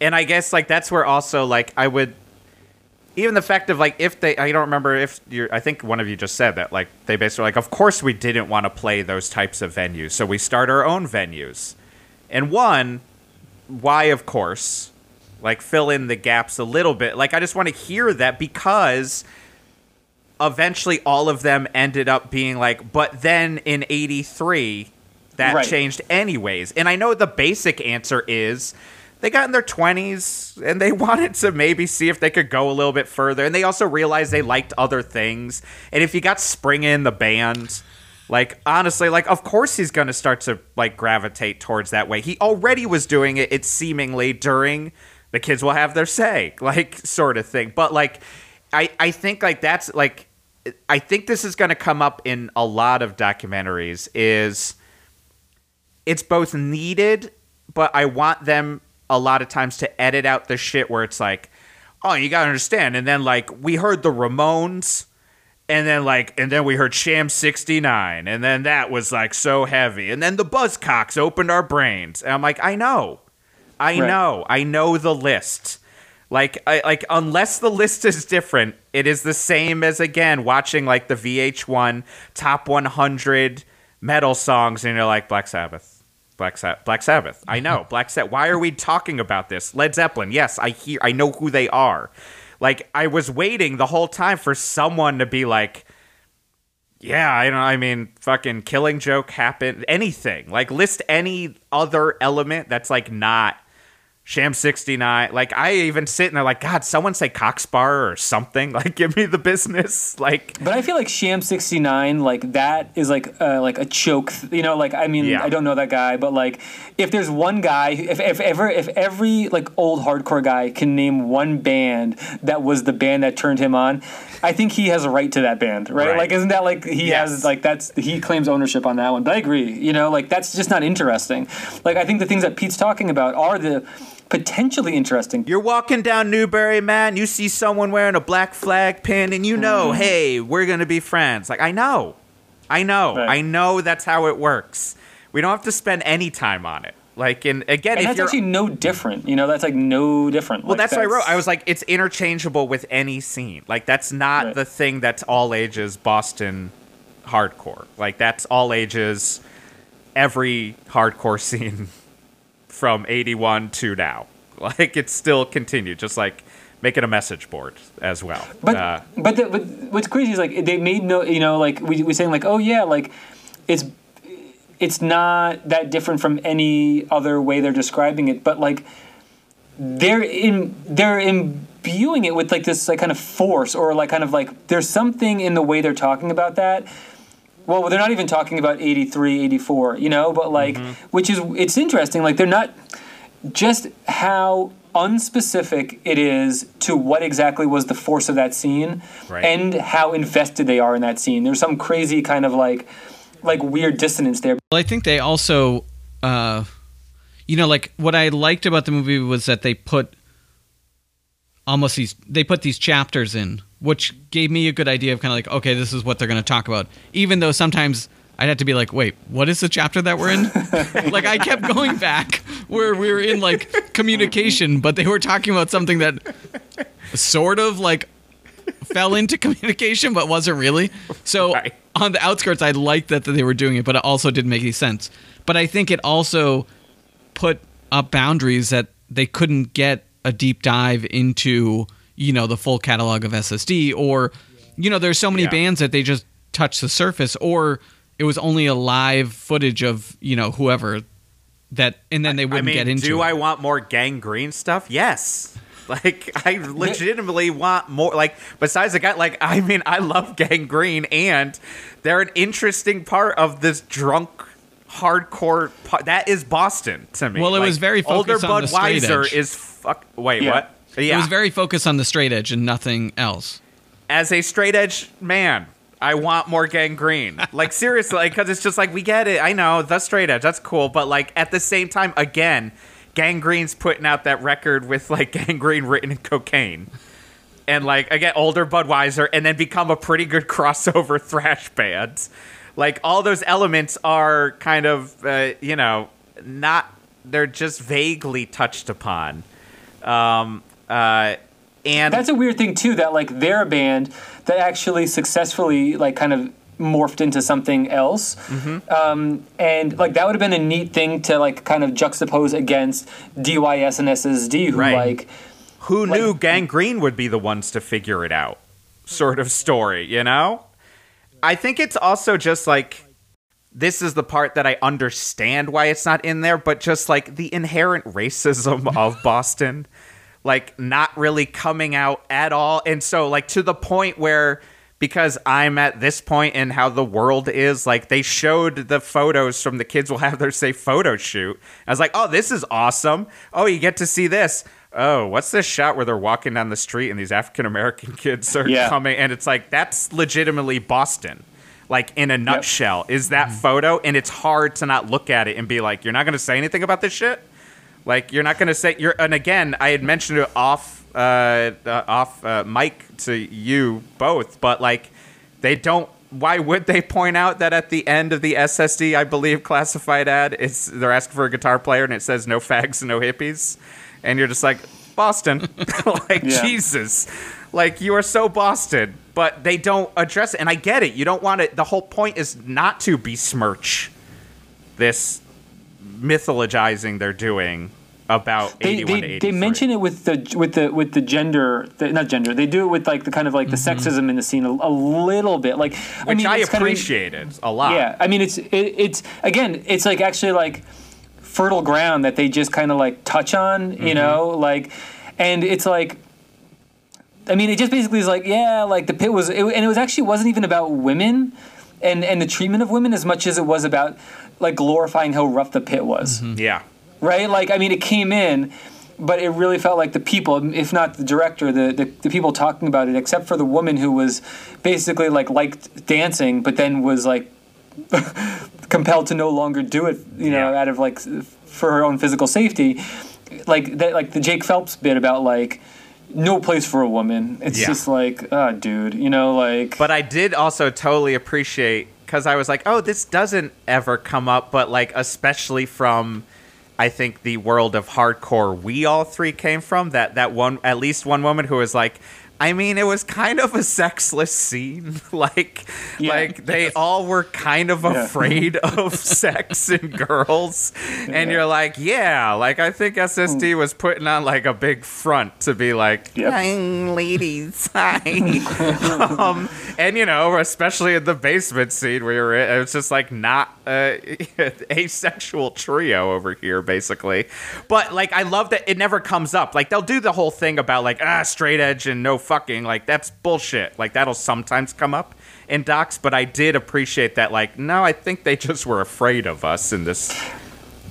S2: And I guess like that's where also like I would even the fact of like if they I don't remember if you I think one of you just said that like they basically were like of course we didn't want to play those types of venues, so we start our own venues. And one, why of course, like fill in the gaps a little bit. Like I just want to hear that because eventually all of them ended up being like, but then in 83, that
S3: Right.
S2: changed anyways. And I know the basic answer is they got in their 20s and they wanted to maybe see if they could go a little bit further. And they also realized they liked other things. And if you got Springa in the band, like honestly, like of course he's gonna start to like gravitate towards that way. He already was doing it, it's seemingly during the kids will have their say, like sort of thing. But like I I think like that's like I think this is gonna come up in a lot of documentaries is it's both needed, but I want them a lot of times to edit out the shit where it's like, oh, you gotta understand. And then like we heard the Ramones, and then like and then we heard Sham 69, and then that was like so heavy. And then the Buzzcocks opened our brains. And I'm like, I know. I
S3: Right.
S2: know. I know the list. Like I like unless the list is different, it is the same as again watching like the VH1 top 100 metal songs and you're like Black Sabbath. Black Sabbath. Black Sabbath. I know. Black Sabbath. Why are we talking about this? Led Zeppelin. Yes, I hear I know who they are. Like I was waiting the whole time for someone to be like yeah, I don't I mean fucking killing joke happened anything. Like list any other element that's like not Sham 69. Like, I even sit and they're like, God, someone say Cock Sparrer or something. Like, give me the business. Like,
S3: But I feel like Sham sixty nine, like that is like uh, like a choke. th- You know, like I mean,
S2: Yeah.
S3: I don't know that guy, but like if there's one guy, if if ever if every like old hardcore guy can name one band that was the band that turned him on, I think he has a right to that band, right?
S2: Right.
S3: Like, isn't that like he
S2: Yes.
S3: has like that's he claims ownership on that one? But I agree. You know, like that's just not interesting. Like I think the things that Pete's talking about are the potentially interesting.
S2: you're walking down Newbury, man. You see someone wearing a black flag pin, and you know,
S3: Mm-hmm.
S2: hey, we're going to be friends. Like, I know. I know.
S3: Right.
S2: I know that's how it works. We don't have to spend any time on it. Like, and again,
S3: And that's actually no different. You know, that's like no different.
S2: Well,
S3: Like,
S2: that's what I wrote. I was like, it's interchangeable with any scene. Like, that's not
S3: Right.
S2: the thing that's all ages Boston hardcore. Like, that's all ages every hardcore scene from 81 to now. Like, it's still continued, just like making a message board as well.
S3: But
S2: uh,
S3: but, the, but what's crazy is like they made no you know like we we saying like oh yeah like it's it's not that different from any other way they're describing it but like they're in they're imbuing it with like this like kind of force or like kind of like there's something in the way they're talking about that well they're not even talking about 83 84 you know but like which is it's interesting like they're not just how unspecific it is to what exactly was the force of that scene
S2: Right.
S3: and how invested they are in that scene. There's some crazy kind of like like weird dissonance there.
S1: Well, I think they also, uh, you know, like what I liked about the movie was that they put almost these they put these chapters in, which gave me a good idea of kind of like, okay, this is what they're going to talk about. Even though sometimes I'd have to be like, wait, what is the chapter that we're in? like I kept going back where we were in like communication, but they were talking about something that sort of like fell into communication but wasn't really. So
S2: Right.
S1: on the outskirts, I liked that, that they were doing it, but it also didn't make any sense. But I think it also put up boundaries that they couldn't get a deep dive into you know the full catalog of SSD or you know there's so many
S2: Yeah.
S1: bands that they just touch the surface or it was only a live footage of you know whoever that and then they wouldn't
S2: mean,
S1: get into it.
S2: do
S1: it.
S2: I want more Gang Green stuff? Yes. Like I legitimately want more. Like besides the guy, like I mean, I love Gang Green, and they're an interesting part of this drunk hardcore. Part. That is Boston to me.
S1: Well, it
S2: Like,
S1: was very
S2: older
S1: focused on the straight
S2: Budweiser
S1: edge.
S2: is fuck. Wait,
S3: Yeah.
S2: what? Yeah,
S1: It was very focused on the straight edge and nothing else.
S2: as a straight edge man, I want more Gang Green. Like seriously, because it's just like we get it. I know the straight edge, that's cool, but like at the same time, again, Gang Green's putting out that record with like Gang Green written in cocaine. And like again, older Budweiser, and then become a pretty good crossover thrash band. Like all those elements are kind of, uh, you know, not. They're just vaguely touched upon. Um, uh, and
S3: That's a weird thing too. That like they're a band that actually successfully like kind of morphed into something else,
S2: Mm-hmm.
S3: um, and like that would have been a neat thing to like kind of juxtapose against DYS and SSD, who
S2: Right.
S3: like
S2: who
S3: Like-
S2: knew Gang Green would be the ones to figure it out sort of story you know i think it's also just like this is the part that i understand why it's not in there but just like the inherent racism of boston like not really coming out at all. And so like to the point where because i'm at this point in how the world is like they showed the photos from the kids will have their say photo shoot. I was like oh this is awesome. Oh you get to see this. Oh what's this shot where they're walking down the street and these african american kids are
S3: Yeah.
S2: coming? And it's like that's legitimately boston like in a nutshell is that mm-hmm. photo. And it's hard to not look at it and be like you're not going to say anything about this shit like you're not going to say you're and again i had mentioned it off uh, uh off uh, mic to you both but like they don't why would they point out that at the end of the ssd i believe classified ad it's they're asking for a guitar player and it says no fags no hippies? And you're just like boston. Like
S3: Yeah.
S2: jesus. Like you are so boston. But they don't address it and i get it. You don't want it the whole point is not to besmirch this mythologizing they're doing about
S3: they
S2: 81
S3: they, they mention it with the with the with the gender the, not gender they do it with like the kind of like the sexism in the scene a, a little bit like I
S2: Mm-hmm. which
S3: mean,
S2: I,
S3: it's kind of-
S2: appreciated a lot.
S3: Yeah, I mean, it's it, it's again, it's like actually like fertile ground that they just kind of like touch on, you know, like, and it's like. I mean, it just basically is like, yeah, like the pit was, it, and it was actually wasn't even about women, and and the treatment of women as much as it was about like glorifying how rough the pit was,
S2: Yeah.
S3: right? Like, I mean, it came in, but it really felt like the people, if not the director, the, the the people talking about it, except for the woman who was basically like liked dancing, but then was like compelled to no longer do it, you know,
S2: Yeah.
S3: out of like for her own physical safety. Like that, like the Jake Phelps bit about like no place for a woman. It's
S2: Yeah.
S3: just like, ah, dude, you know, like.
S2: But I did also totally appreciate because I was like, oh, this doesn't ever come up, but like, especially from. I think the world of hardcore we all three came from that that one at least one woman who was like I mean it was kind of a sexless scene like
S3: Yeah.
S2: like they all were kind of
S3: Yeah.
S2: afraid of sex and girls and you're like yeah like I think SSD was putting on like a big front to be like
S3: Yep.
S2: Ladies hi um, and you know, especially in the basement scene where you're in, it's just like not a asexual trio over here, basically. But like, I love that it never comes up. Like they'll do the whole thing about like ah straight edge and no fucking. Like that's bullshit. Like that'll sometimes come up in docs, but I did appreciate that. Like no, I think they just were afraid of us in this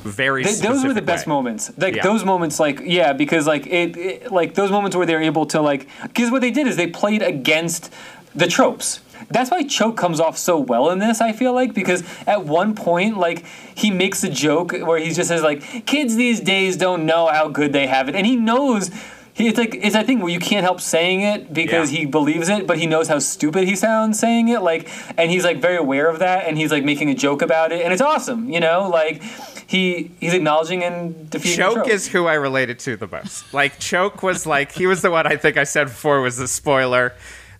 S2: very.
S3: Th- those were the
S2: specific
S3: best moments like
S2: Yeah.
S3: those moments like yeah because like it, it like those moments where they're able to like because what they did is they played against the tropes that's why choke comes off so well in this i feel like because at one point like he makes a joke where he just says like kids these days don't know how good they have it and he knows he, it's like it's that thing where you can't help saying it because
S2: Yeah.
S3: he believes it, but he knows how stupid he sounds saying it. Like, and he's like very aware of that, and he's like making a joke about it, and it's awesome. You know, like he he's acknowledging and defeating.
S2: Choke is who I related to the most. Like Choke was like he was the one I think I said before was the spoiler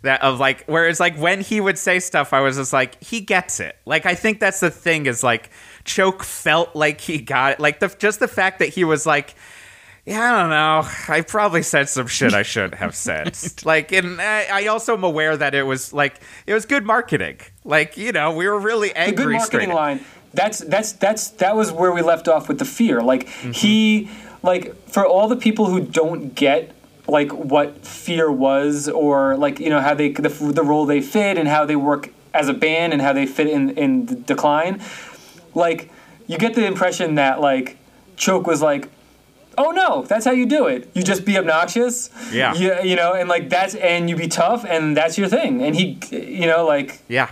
S2: that of like whereas like when he would say stuff I was just like he gets it. Like I think that's the thing is like Choke felt like he got it. Like the just the fact that he was like Yeah, I don't know. I probably said some shit I shouldn't have said. Like, and I, I also am aware that it was like it was good marketing. Like, you know, we were really
S3: the
S2: angry.
S3: good marketing line. That's that's that's that was where we left off with the fear. Like
S2: Mm-hmm.
S3: he, like for all the people who don't get like what fear was, or like you know how they the, the role they fit and how they work as a band and how they fit in in the decline. Like you get the impression that like Choke was like. Oh no, that's how you do it. You just be obnoxious.
S2: Yeah.
S3: You, you know, and like that's and you be tough and that's your thing. And he, you know, like
S2: Yeah.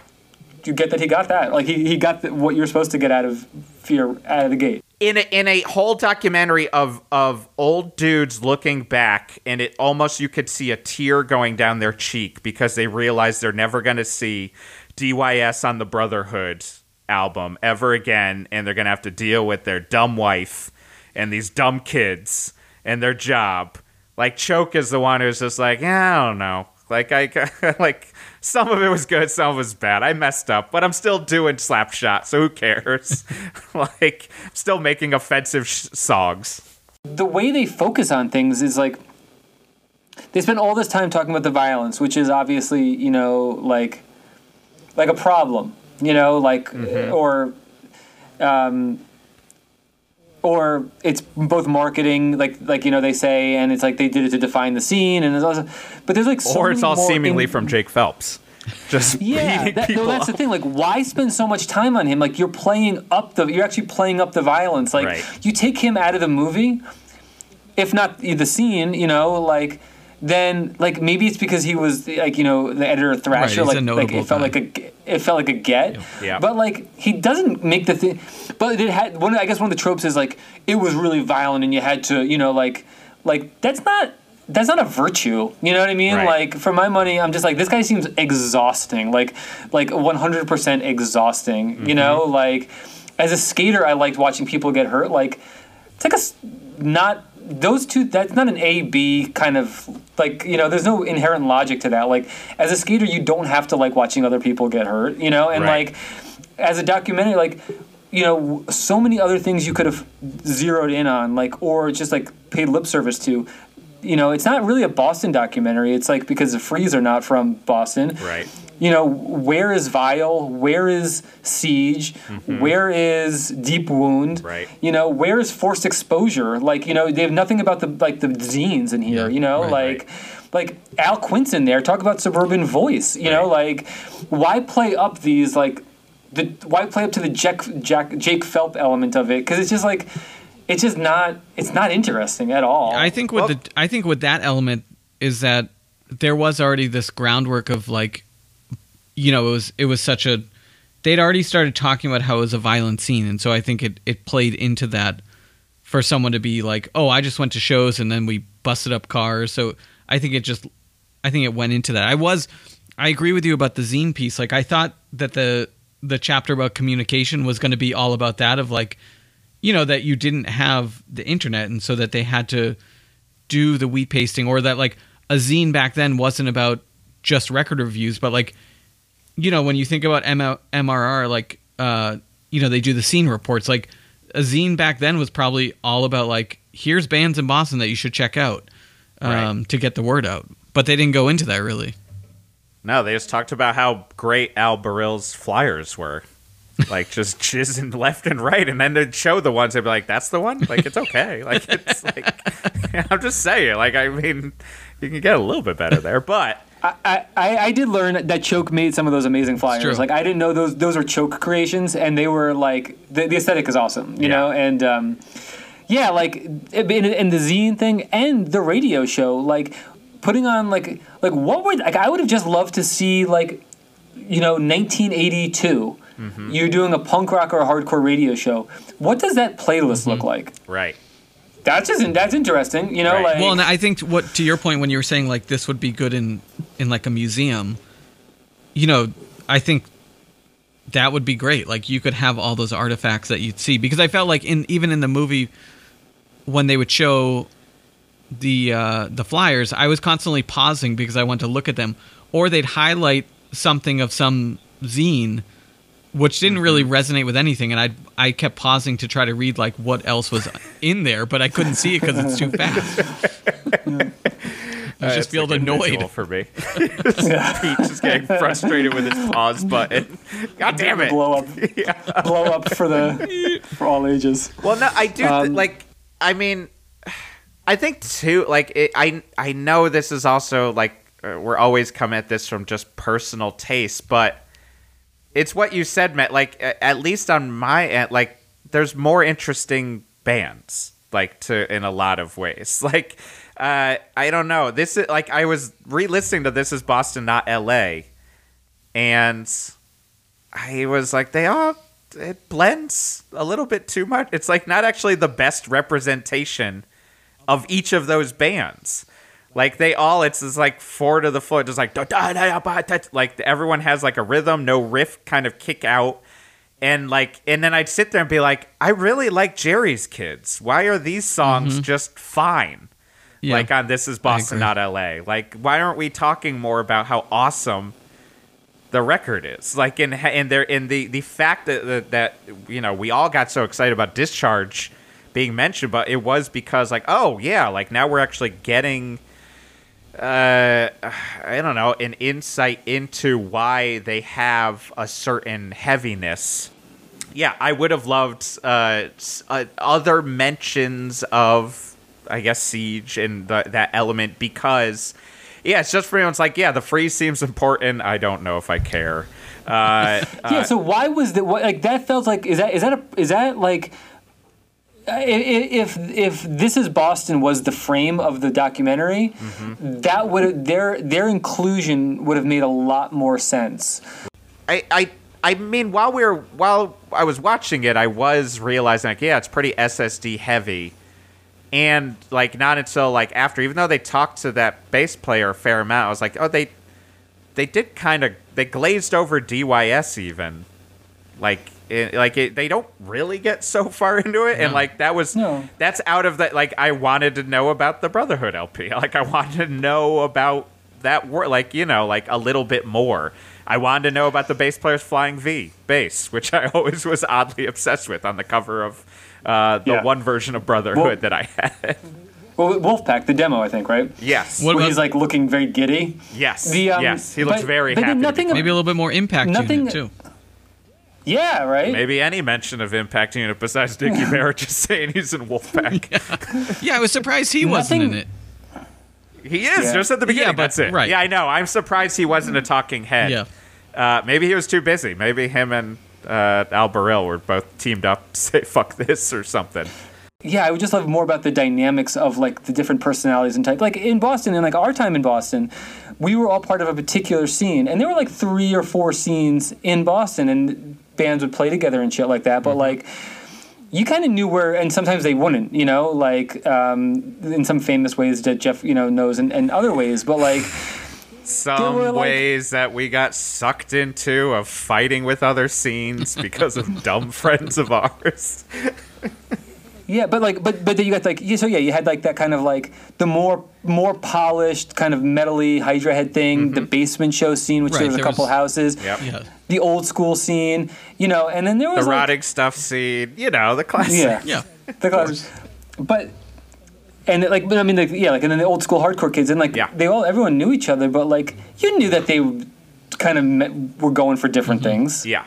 S3: you get that he got that. Like he, he got the, what you're supposed to get out of fear out of the gate.
S2: in a, in a whole documentary of of old dudes looking back and it almost you could see a tear going down their cheek because they realize they're never going to see DYS on the Brotherhood album ever again and they're going to have to deal with their dumb wife and these dumb kids and their job. Like choke is the one who's just like yeah i don't know. Like i like some of it was good some of it was bad. I messed up but i'm still doing slapshot so who cares? Like still making offensive sh- songs.
S3: The way they focus on things is like they spend all this time talking about the violence, which is obviously you know like like a problem, you know, like or um, or it's both marketing, like like you know they say, and it's like they did it to define the scene, and there's also, but there's like so
S2: or it's all seemingly
S3: in-
S2: from jake phelps just
S3: Yeah, that, no, that's the thing. Like, why spend so much time on him? Like, you're playing up the, you're actually playing up the violence. Like,
S2: Right.
S3: you take him out of the movie, if not the scene, you know, like, then like maybe it's because he was like you know the editor of Thrasher,
S1: a
S3: like like it felt
S1: guy.
S3: like a it felt like a get.
S2: Yeah.
S3: But like he doesn't make the thing. But it had one. I guess one of the tropes is like it was really violent and you had to you know like like that's not. That's not a virtue, you know what I mean?
S2: Right.
S3: Like for my money, I'm just like this guy seems exhausting, like like 100% exhausting. You know, like as a skater, I liked watching people get hurt. Like it's like a not those two. That's not an A B kind of like you know. There's no inherent logic to that. Like as a skater, you don't have to like watching other people get hurt. You know, and
S2: Right.
S3: like as a documentary, like you know, so many other things you could have zeroed in on, like or just like paid lip service to. You know, it's not really a Boston documentary. It's like because the Freeze are not from Boston
S2: right
S3: you know, where is Vile? Where is Siege? Where is Deep Wound?
S2: Mm-hmm. Right.
S3: You know, where is Forced Exposure? Like, you know, they have nothing about the like the zines in here.
S1: Yeah,
S3: You know,
S1: right,
S3: like like Al Quint's in there. Talk about suburban voice. You know, like why play up these like the why play up to the Jack Jack Jake Phelps element of it? Because it's just like it's just not it's not interesting at all.
S1: I think with
S2: Well-
S1: the I think with that element is that there was already this groundwork of like you know it was it was such a they'd already started talking about how it was a violent scene and so I think it it played into that for someone to be like oh I just went to shows and then we busted up cars. So I think it just I think it went into that. I was I agree with you about the zine piece. Like I thought that the the chapter about communication was going to be all about that of like you know that you didn't have the internet and so that they had to do the wheat pasting or that like a zine back then wasn't about just record reviews but like you know when you think about M- mrr like uh you know they do the scene reports. Like a zine back then was probably all about like here's bands in boston that you should check out um, to get the word out. But they didn't go into that really.
S2: No, they just talked about how great Al Barile's flyers were. Like just jizzing left and right, and then they'd show the ones. They'd be like, "That's the one." Like it's okay. Like it's like I'm just saying. Like I mean, you can get a little bit better there, but
S3: I, I, I did learn that Choke made some of those amazing flyers. Like I didn't know those those were Choke creations, and they were like the, the aesthetic is awesome, you
S2: Yeah.
S3: know. And um, yeah, like in, in the zine thing and the radio show, like putting on like like what would like I would have just loved to see like you know 1982. You're doing a punk rock or a hardcore radio show. What does that playlist look like?
S2: right.
S3: That's just that's interesting, you know.
S2: Right.
S3: Like
S1: well and i think what to your point when you were saying like this would be good in in like a museum you know i think that would be great like you could have all those artifacts that you'd see because i felt like in even in the movie when they would show the uh the flyers i was constantly pausing because i wanted to look at them or they'd highlight something of some zine which didn't really
S2: Mm-hmm.
S1: resonate with anything. And I I kept pausing to try to read like what else was in there, but I couldn't see it because it's too fast. I
S2: Uh,
S1: just
S2: it's
S1: feel
S2: like a visual
S1: annoyed.
S2: for me. Pete just getting frustrated with his pause button. God damn it!
S3: blow up, blow up for the for all ages.
S2: Well, no, I do th-
S3: Um,
S2: like. I mean, I think too. Like, it, I I know this is also like uh, we're always coming at this from just personal taste, but it's what you said, Matt. Like, at least on my end, like, there's more interesting bands, like, to in a lot of ways. Like, uh, I don't know. This is like I was re-listening to "This Is Boston, Not L.A." and I was like, they all it blends a little bit too much. It's like not actually the best representation of each of those bands. Like they all, it's just like four to the foot, just like da- da- da- da- da- like everyone has like a rhythm, no riff, kind of kick out, and like, and then I'd sit there and be like, I really like Jerry's Kids. Why are these songs mm-hmm. just fine?
S1: Yeah.
S2: Like on This Is Boston. Not L.A. Like, why aren't we talking more about how awesome the record is? Like, in in there in the the fact that, that that you know we all got so excited about Discharge being mentioned, but it was because like, oh yeah, like now we're actually getting. Uh, I don't know, an insight into why they have a certain heaviness yeah, I would have loved uh, uh, other mentions of, I guess, siege and the, that element because, yeah, it's just for everyone's like, yeah, the freeze seems important. I don't know if I care. Uh,
S3: yeah. So why was that? What, like that felt like is that is that a, is that like if if this is Boston was the frame of the documentary,
S2: Mm-hmm.
S3: that would their their inclusion would have made a lot more sense.
S2: I, I, I mean, while we were while I was watching it, I was realizing like, yeah, it's pretty SSD heavy, and like not until like after, even though they talked to that bass player a fair amount, I was like, oh, they, they did kind of they glazed over DYS even, like. It, like it, they don't really get so far into it, and like that was
S3: No.
S2: that's out of the like I wanted to know about the Brotherhood LP. Like I wanted to know about that word, like you know, like a little bit more. I wanted to know about the bass player's flying V bass, which I always was oddly obsessed with on the cover of uh, the
S3: Yeah.
S2: one version of Brotherhood
S3: Well-
S2: that I had.
S3: Well, Wolfpack, the demo, I think, right?
S2: yes,
S1: What
S3: Where
S1: about-
S3: he's like looking very giddy.
S2: yes,
S3: The, um,
S2: yes. He looks
S3: but-
S2: very
S3: but
S2: happy.
S3: nothing-
S1: Maybe a little bit more impact
S3: Nothing-
S1: unit too.
S3: Yeah, right.
S2: Maybe any mention of Impact Unit besides Dickie Barrett just saying he's in Wolfpack.
S1: Yeah, I was surprised he wasn't in it.
S2: He is
S3: Yeah.
S2: just at the beginning.
S1: Yeah, but-
S2: that's it.
S1: right.
S2: Yeah, I know. I'm surprised he wasn't a talking head.
S1: Yeah.
S2: Uh, maybe he was too busy. Maybe him and uh, Al Barile were both teamed up say "fuck this" or something.
S3: yeah, I would just love more about the dynamics of like the different personalities and type. Like in Boston, and like our time in Boston, we were all part of a particular scene, and there were like three or four scenes in Boston, and bands would play together and shit like that. But like. You kind of knew where, and sometimes they wouldn't, you know, like um, in some famous ways that Jeff, you know, knows, and, and other ways. But like,
S2: Some
S3: were, like-
S2: ways that we got sucked into of fighting with other scenes because of dumb friends of ours.
S3: Yeah, but like, but but then you got like, yeah, so yeah, you had like that kind of like the more more polished kind of metally Hydra head thing, the basement show scene, which
S1: Right,
S3: there was a
S1: there
S3: couple
S1: was-
S3: houses,
S2: Yep.
S1: Yeah.
S3: The old school scene, you know, and then there
S2: The
S3: was like,
S2: rotting stuff scene, you know, the classic.
S3: yeah,
S1: Yeah.
S3: the class, but. And it, like, but I mean, like, yeah, like, and then the old school hardcore kids, and like,
S2: Yeah.
S3: they all, everyone knew each other, but like, you knew that they kind of met, were going for different things.
S2: Yeah.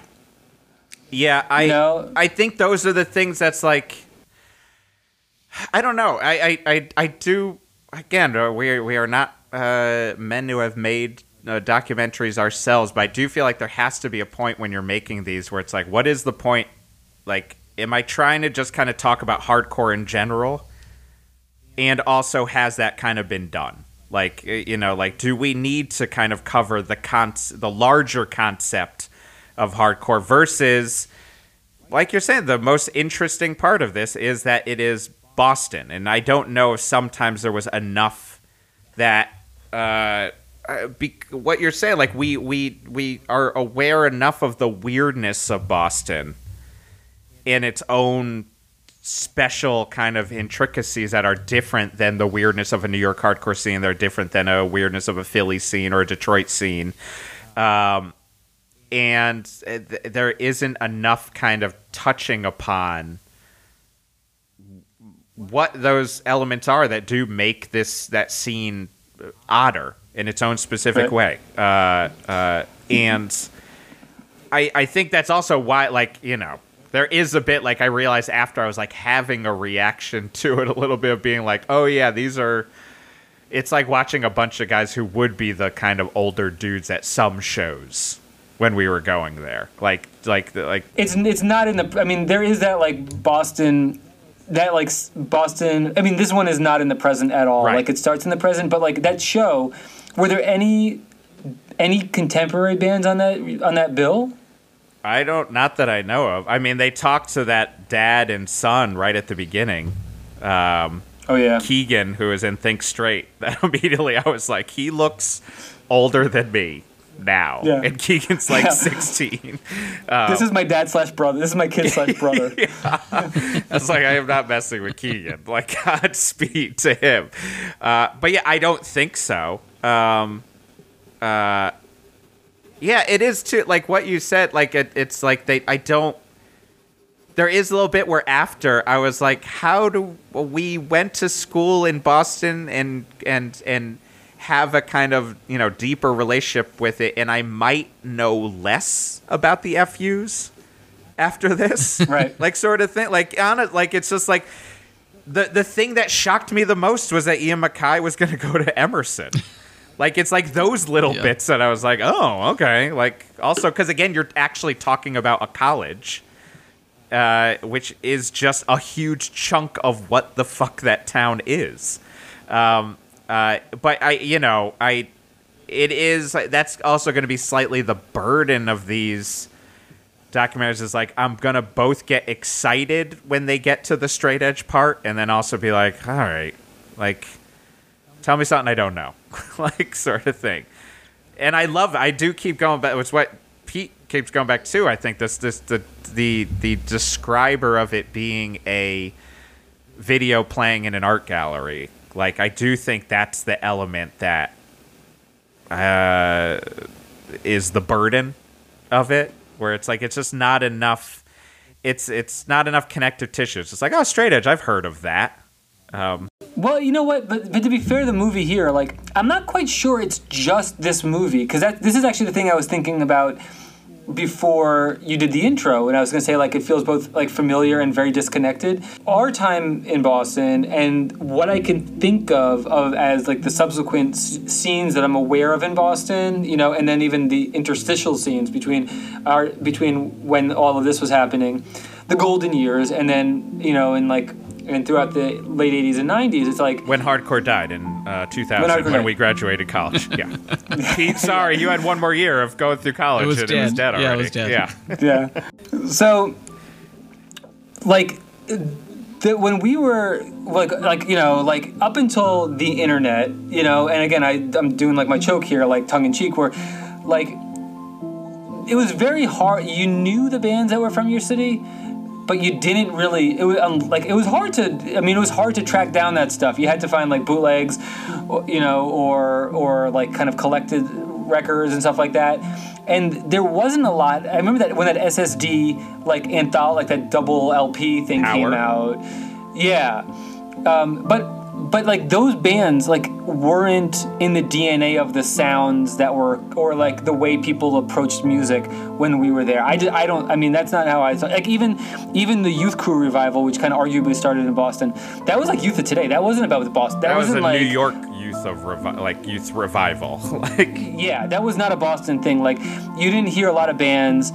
S2: Yeah, I
S3: You know?
S2: I think those are the things that's like I don't know. I I I, I do again, uh, we we are not uh, men who have made uh, documentaries ourselves, but I do feel like there has to be a point when you're making these where it's like what is the point like am I trying to just kind of talk about hardcore in general? And also has that kind of been done? Like you know, like do we need to kind of cover the con- the larger concept of hardcore versus like you're saying the most interesting part of this is that it is Boston and I don't know if sometimes there was enough that uh uh, be, what you're saying like we we we are aware enough of the weirdness of Boston in its own special kind of intricacies that are different than the weirdness of a New York hardcore scene. They're different than a weirdness of a Philly scene or a Detroit scene. Um, and uh, th- there isn't enough kind of touching upon what those elements are that do make this that scene odder in its own specific way. Uh, uh, and I I think that's also why like you know there is a bit like I realized after I was like having a reaction to it a little bit of being like oh yeah these are. It's like watching a bunch of guys who would be the kind of older dudes at some shows when we were going there. Like like the, like
S3: it's it's not in the. I mean, there is that like Boston, that like Boston. I mean, this one is not in the present at all.
S2: Right.
S3: Like it starts in the present, but like that show, were there any any contemporary bands on that on that bill?
S2: I don't not that I know of. I mean, they talked to that dad and son right at the beginning. Um,
S3: Oh yeah.
S2: Keegan, who is in Think Straight, that immediately I was like, he looks older than me now,
S3: Yeah.
S2: and Keegan's like
S3: Yeah.
S2: sixteen.
S3: this is my dad slash brother. This is my kid slash brother.
S2: I was like, I am not messing with Keegan. Like, Godspeed to him. Uh, but yeah, I don't think so. Um, uh, yeah, it is too. Like what you said. Like it, it's like they. I don't. There is a little bit where after I was like, how do we went to school in Boston and and and have a kind of you know deeper relationship with it, and I might know less about the FUs after this,
S3: Right.
S2: like sort of thing. Like on it, like it's just like the the thing that shocked me the most was that Ian MacKaye was going to go to Emerson. Like it's like those little
S1: Yeah.
S2: bits that I was like, oh, okay. Like also because again, you're actually talking about a college, uh, which is just a huge chunk of what the fuck that town is. Um, uh, but I, you know, I, it is that's also going to be slightly the burden of these documentaries is like I'm gonna both get excited when they get to the straight edge part, and then also be like, all right, like, tell me something I don't know, like sort of thing. And I love, I do keep going back. It's what Pete keeps going back to. I think this, this, the, the, the describer of it being a video playing in an art gallery. Like, I do think that's the element that uh, is the burden of it, where it's like it's just not enough. It's it's not enough connective tissue. It's just like oh, straight edge. I've heard of that. Um,
S3: Well, you know what? But, but to be fair, the movie here, like, I'm not quite sure it's just this movie because this is actually the thing I was thinking about before you did the intro, and I was gonna say like it feels both like familiar and very disconnected. Our time in Boston and what I can think of of as like the subsequent s- scenes that I'm aware of in Boston, you know, and then even the interstitial scenes between our between when all of this was happening, the golden years, and then you know, in like and throughout the late 80s and 90s, it's like
S2: when hardcore died in uh, 2000,
S3: When
S2: when,
S3: hardcore
S2: we graduated college. Yeah, Pete, sorry, you had one more year of going through college.
S1: It was
S2: and it was
S1: dead.
S2: dead
S1: Yeah, it was dead.
S2: Yeah,
S3: yeah. So, like, the, when we were like, like you know, like up until the internet, you know, and again, I I'm doing like my choke here, like tongue in cheek, where, like, it was very hard. You knew the bands that were from your city. But you didn't really. It was um, like it was hard to. I mean, it was hard to track down that stuff. You had to find like bootlegs, you know, or or like kind of collected records and stuff like that. And there wasn't a lot. I remember that when that SSD like anthol like that double LP thing came out. Yeah, um, but but like those bands like weren't in the DNA of the sounds that were or like the way people approached music when we were there. I, just, I don't I mean that's not how I thought. Like even even the Youth Crew revival, which kind of arguably started in Boston, that was like Youth of Today. That wasn't about Boston. That,
S2: that was
S3: wasn't
S2: a
S3: like
S2: New York youth of revi- like youth revival. like
S3: yeah, that was not a Boston thing. Like you didn't hear a lot of bands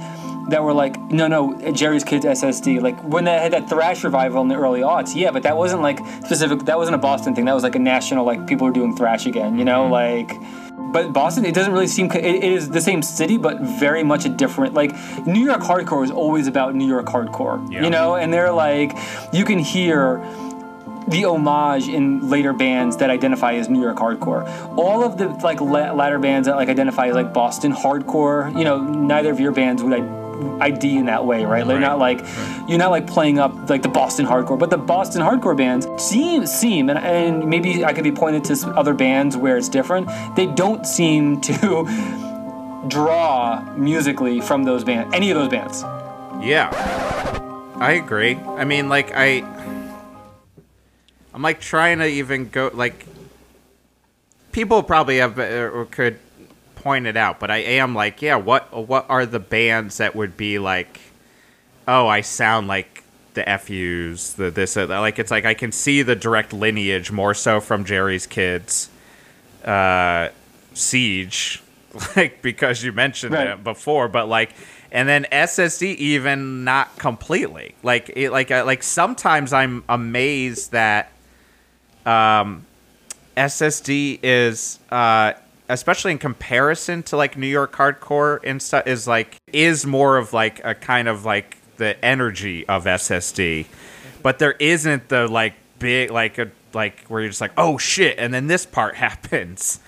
S3: that were like, no, no, Jerry's Kids SSD. Like when they had that thrash revival in the early aughts, yeah, but that wasn't like specific. That wasn't a Boston thing. That was like a national. Like people were doing thrash again. You know, mm-hmm. like. But Boston, it doesn't really seem. It, it is the same city, but very much a different. Like New York hardcore is always about New York hardcore.
S2: Yeah.
S3: You know, and they're like, you can hear the homage in later bands that identify as New York hardcore. All of the like la- latter bands that like identify as like Boston hardcore. You know, neither of your bands would I- ID in that way, right? They're
S2: Right,
S3: not like you're not like playing up like the Boston hardcore, but the Boston hardcore bands seem seem and, and maybe I could be pointed to some other bands where it's different. They don't seem to draw musically from those bands, any of those bands.
S2: Yeah, I agree. I mean, like I, I'm like trying to even go like. People probably have uh, or could point it out, but I am like, yeah. What what are the bands that would be like? Oh, I sound like the FUs, the this, uh, like it's like I can see the direct lineage more so from Jerry's Kids, uh, Siege, like because you mentioned
S3: Right.
S2: it before, but like, and then SSD even not completely, like it, like uh, like sometimes I'm amazed that, um, SSD is uh especially in comparison to like New York hardcore and stuff is like is more of like a kind of like the energy of SSD, but there isn't the like big like a like where you're just like oh shit and then this part happens.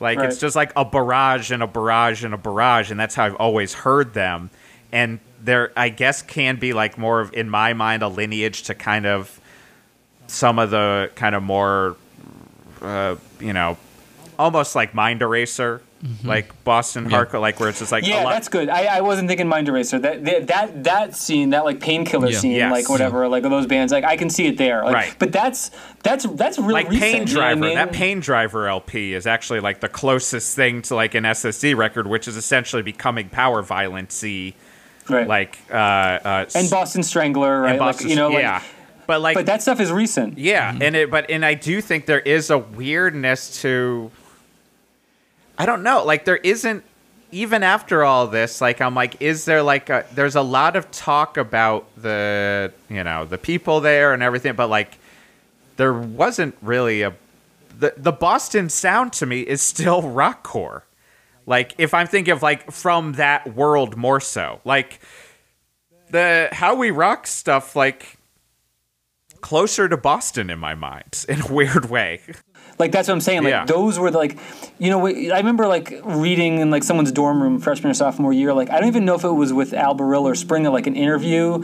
S2: Like it's just like a barrage and a barrage and a barrage and that's how I've always heard them. And there I guess can be like more of in my mind a lineage to kind of some of the kind of more uh, you know, almost like Mind Eraser, like Boston
S1: Yeah.
S2: hardcore, like where it's just like a
S3: Yeah,
S2: lot-
S3: that's good. I, I wasn't thinking Mind Eraser. That that that, that scene, that like painkiller
S1: Yeah.
S3: scene,
S2: Yes.
S3: like whatever, like those bands, like I can see it there. Like,
S2: Right.
S3: But that's that's that's really
S2: like
S3: recent.
S2: Pain
S3: you know I
S2: Driver.
S3: mean?
S2: That Pain Driver LP is actually like the closest thing to like an SSD record, which is essentially becoming power violency,
S3: right.
S2: like uh, uh,
S3: and Boston Strangler, right?
S2: and
S3: like
S2: Boston-
S3: you know, like,
S2: yeah. but like
S3: but that stuff is recent.
S2: Yeah, and it but and I do think there is a weirdness to I don't know, like there isn't even after all this, like I'm like is there like a there's a lot of talk about the, you know, the people there and everything, but like there wasn't really a the the Boston sound to me is still rockcore. Like if I'm thinking of like from that world more so. Like the how we rock stuff like closer to Boston in my mind in a weird way.
S3: Like that's what I'm saying. Like
S2: Yeah.
S3: those were the, like, you know, I remember like reading in like someone's dorm room freshman or sophomore year. Like I don't even know if it was with Al Barile or Springa, like an interview,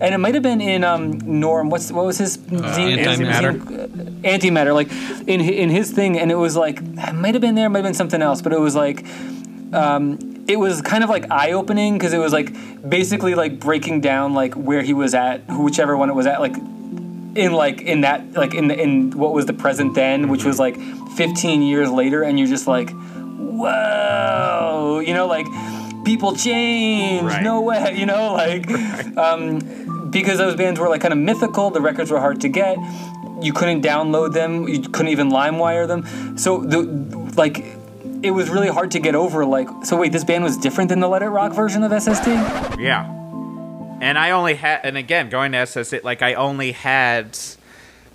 S3: and it might have been in um, Norm. What's what was his zine?
S1: Antimatter.
S3: zine- Antimatter. Like in in his thing, and it was like it might have been there, might have been something else, but it was like. Um, it was kind of like eye opening because it was like basically like breaking down like where he was at, whichever one it was at, like in like in that like in the, in what was the present then, which was like 15 years later, and you're just like, whoa, you know, like people change,
S2: Right.
S3: no way, you know, like um, because those bands were like kind of mythical, the records were hard to get. You couldn't download them. You couldn't even LimeWire them. So the like, it was really hard to get over. Like, so wait, this band was different than the Let It Rock version of SSD.
S2: Yeah. And I only had, and again, going to SS, like I only had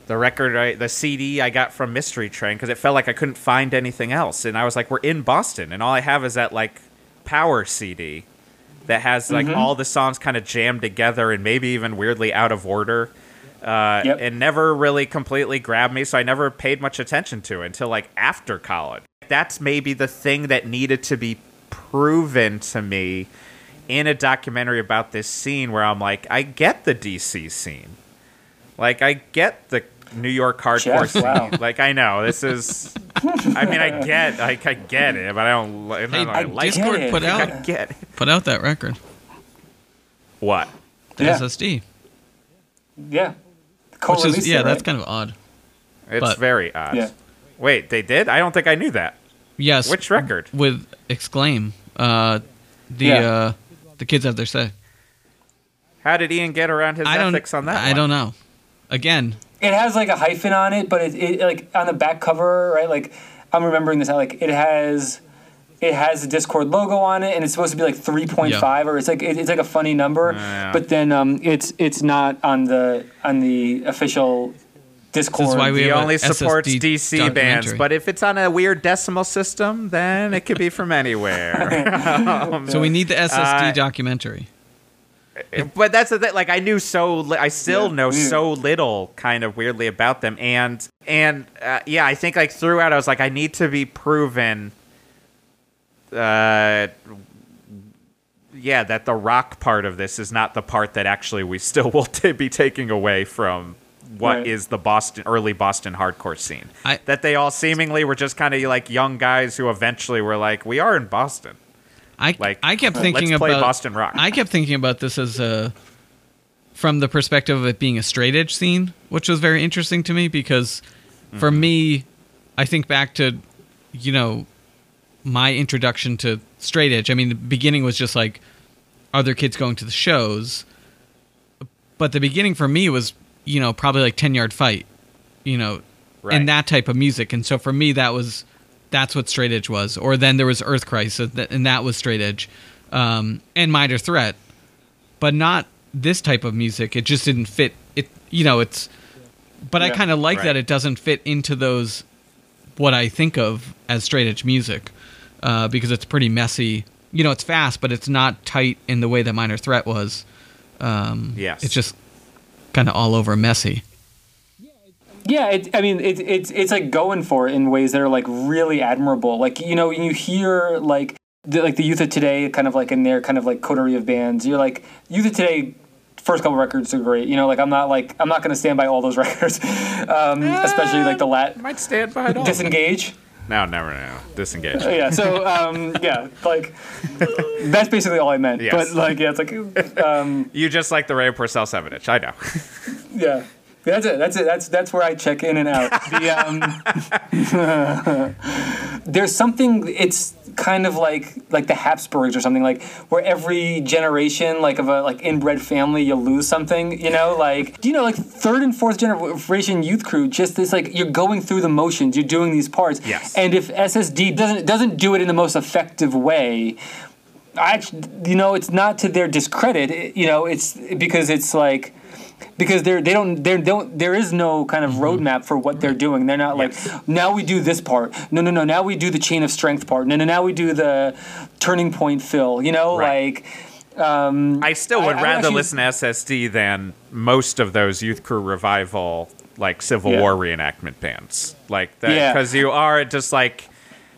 S2: the record, I, the CD I got from Mystery Train because it felt like I couldn't find anything else. And I was like, we're in Boston, and all I have is that like power CD that has like all the songs kind of jammed together and maybe even weirdly out of order. Uh,
S3: Yep.
S2: It never really completely grabbed me, so I never paid much attention to it until like after college. That's maybe the thing that needed to be proven to me in a documentary about this scene where I'm like, I get the DC scene. Like, I get the New York hardcore
S3: Jeff,
S2: scene.
S3: wow.
S2: Like, I know this is. I mean, I get, like, I get it, but I don't. li-
S1: Hey,
S2: not I like
S1: Dischord
S3: it.
S1: put
S2: it. I
S1: out
S2: get it.
S1: put out that record,
S2: What?
S1: the
S3: Yeah.
S1: SSD,
S3: Yeah.
S1: which is yeah,
S3: it,
S1: that's kind of odd.
S2: It's
S1: But-
S2: very odd.
S3: Yeah.
S2: Wait, they did? I don't think I knew that.
S1: Yes,
S2: Which record?
S1: with X-Claim. Uh, the
S3: Yeah.
S1: uh, the kids have their say.
S2: How did Ian get around his
S1: I
S2: ethics on that?
S1: I
S2: one?
S1: don't know. Again,
S3: It has like a hyphen on it, but it, it like on the back cover, right? Like I'm remembering this. Like it has, it has the Dischord logo on it, and it's supposed to be like 3.5, or it's like it, it's like a funny number.
S2: Yeah.
S3: But then um, it's it's not on the on the official Dischord.
S1: why we
S2: He only supports
S1: SSD
S2: DC bands, but if it's on a weird decimal system, then it could be from anywhere.
S1: so we need the SSD
S2: Uh,
S1: documentary.
S2: but that's the thing. Like I knew so, li- I still
S3: Yeah.
S2: know
S3: Yeah.
S2: so little, kind of weirdly about them, and and uh, yeah, I think like throughout, I was like, I need to be proven. Uh, yeah, that the rock part of this is not the part that actually we still will t- be taking away from what is
S3: Right.
S2: the Boston early Boston hardcore scene.
S1: I-
S2: that they all seemingly were just kind of like young guys who eventually were like, we are in Boston.
S1: I
S2: Like,
S1: I kept thinking
S2: let's play
S1: about
S2: Boston Rock.
S1: I kept thinking about this as a from the perspective of it being a straight edge scene, which was very interesting to me because for
S2: Mm-hmm.
S1: me, I think back to you know my introduction to straight edge. I mean, the beginning was just like other kids going to the shows, but the beginning for me was you know probably like ten yard fight, you know,
S2: Right.
S1: and that type of music. And so for me, that was that's what straight edge was. Or then there was Earth Crisis, and that was straight edge, um, and Minor Threat, but not this type of music. It just didn't fit. It you know it's, but I kind of like
S2: Right.
S1: that it doesn't fit into those what I think of as straight edge music uh, because it's pretty messy. You know, it's fast, but it's not tight in the way that Minor Threat was. Um,
S2: Yes.
S1: it's just kind of all over messy.
S3: Yeah, it, I mean, it, it's it's like going for it in ways that are like really admirable. Like you know, you hear like the, like the youth of today, kind of like in their kind of like coterie of bands, you're like youth of today. First couple records are great. You know, like I'm not like I'm not going to stand by all those records, um, especially like the lat
S2: Might stand by it all.
S3: disengage.
S2: No, never, no. Disengage.
S3: yeah. So um, yeah, like that's basically all I meant.
S2: Yes.
S3: But like yeah, it's like um,
S2: You just like the Ray of Porcell 7 inch. I know.
S3: yeah. That's it. That's it. That's that's where I check in and out. The, um, there's something. It's kind of like like the Habsburgs or something like where every generation like of a like inbred family you lose something. You know, like Do you know like third and fourth generation youth crew. Just this like you're going through the motions. You're doing these parts.
S2: Yes.
S3: And if SSD doesn't doesn't do it in the most effective way, I, you know, it's not to their discredit. it- You know, it's because it's like because they're they don't they don't there is no kind of roadmap for what they're doing. They're not like now we do this part. No, no, no. Now we do the chain of strength part. No, no. Now we do the turning point fill. You know,
S2: Right.
S3: like um,
S2: I still would
S3: I- I
S2: rather
S3: actually-
S2: listen to SSD than most of those Youth Crew Revival, like Civil
S3: Yeah.
S2: War reenactment bands. Like that,
S3: Yeah.
S2: because you are just like,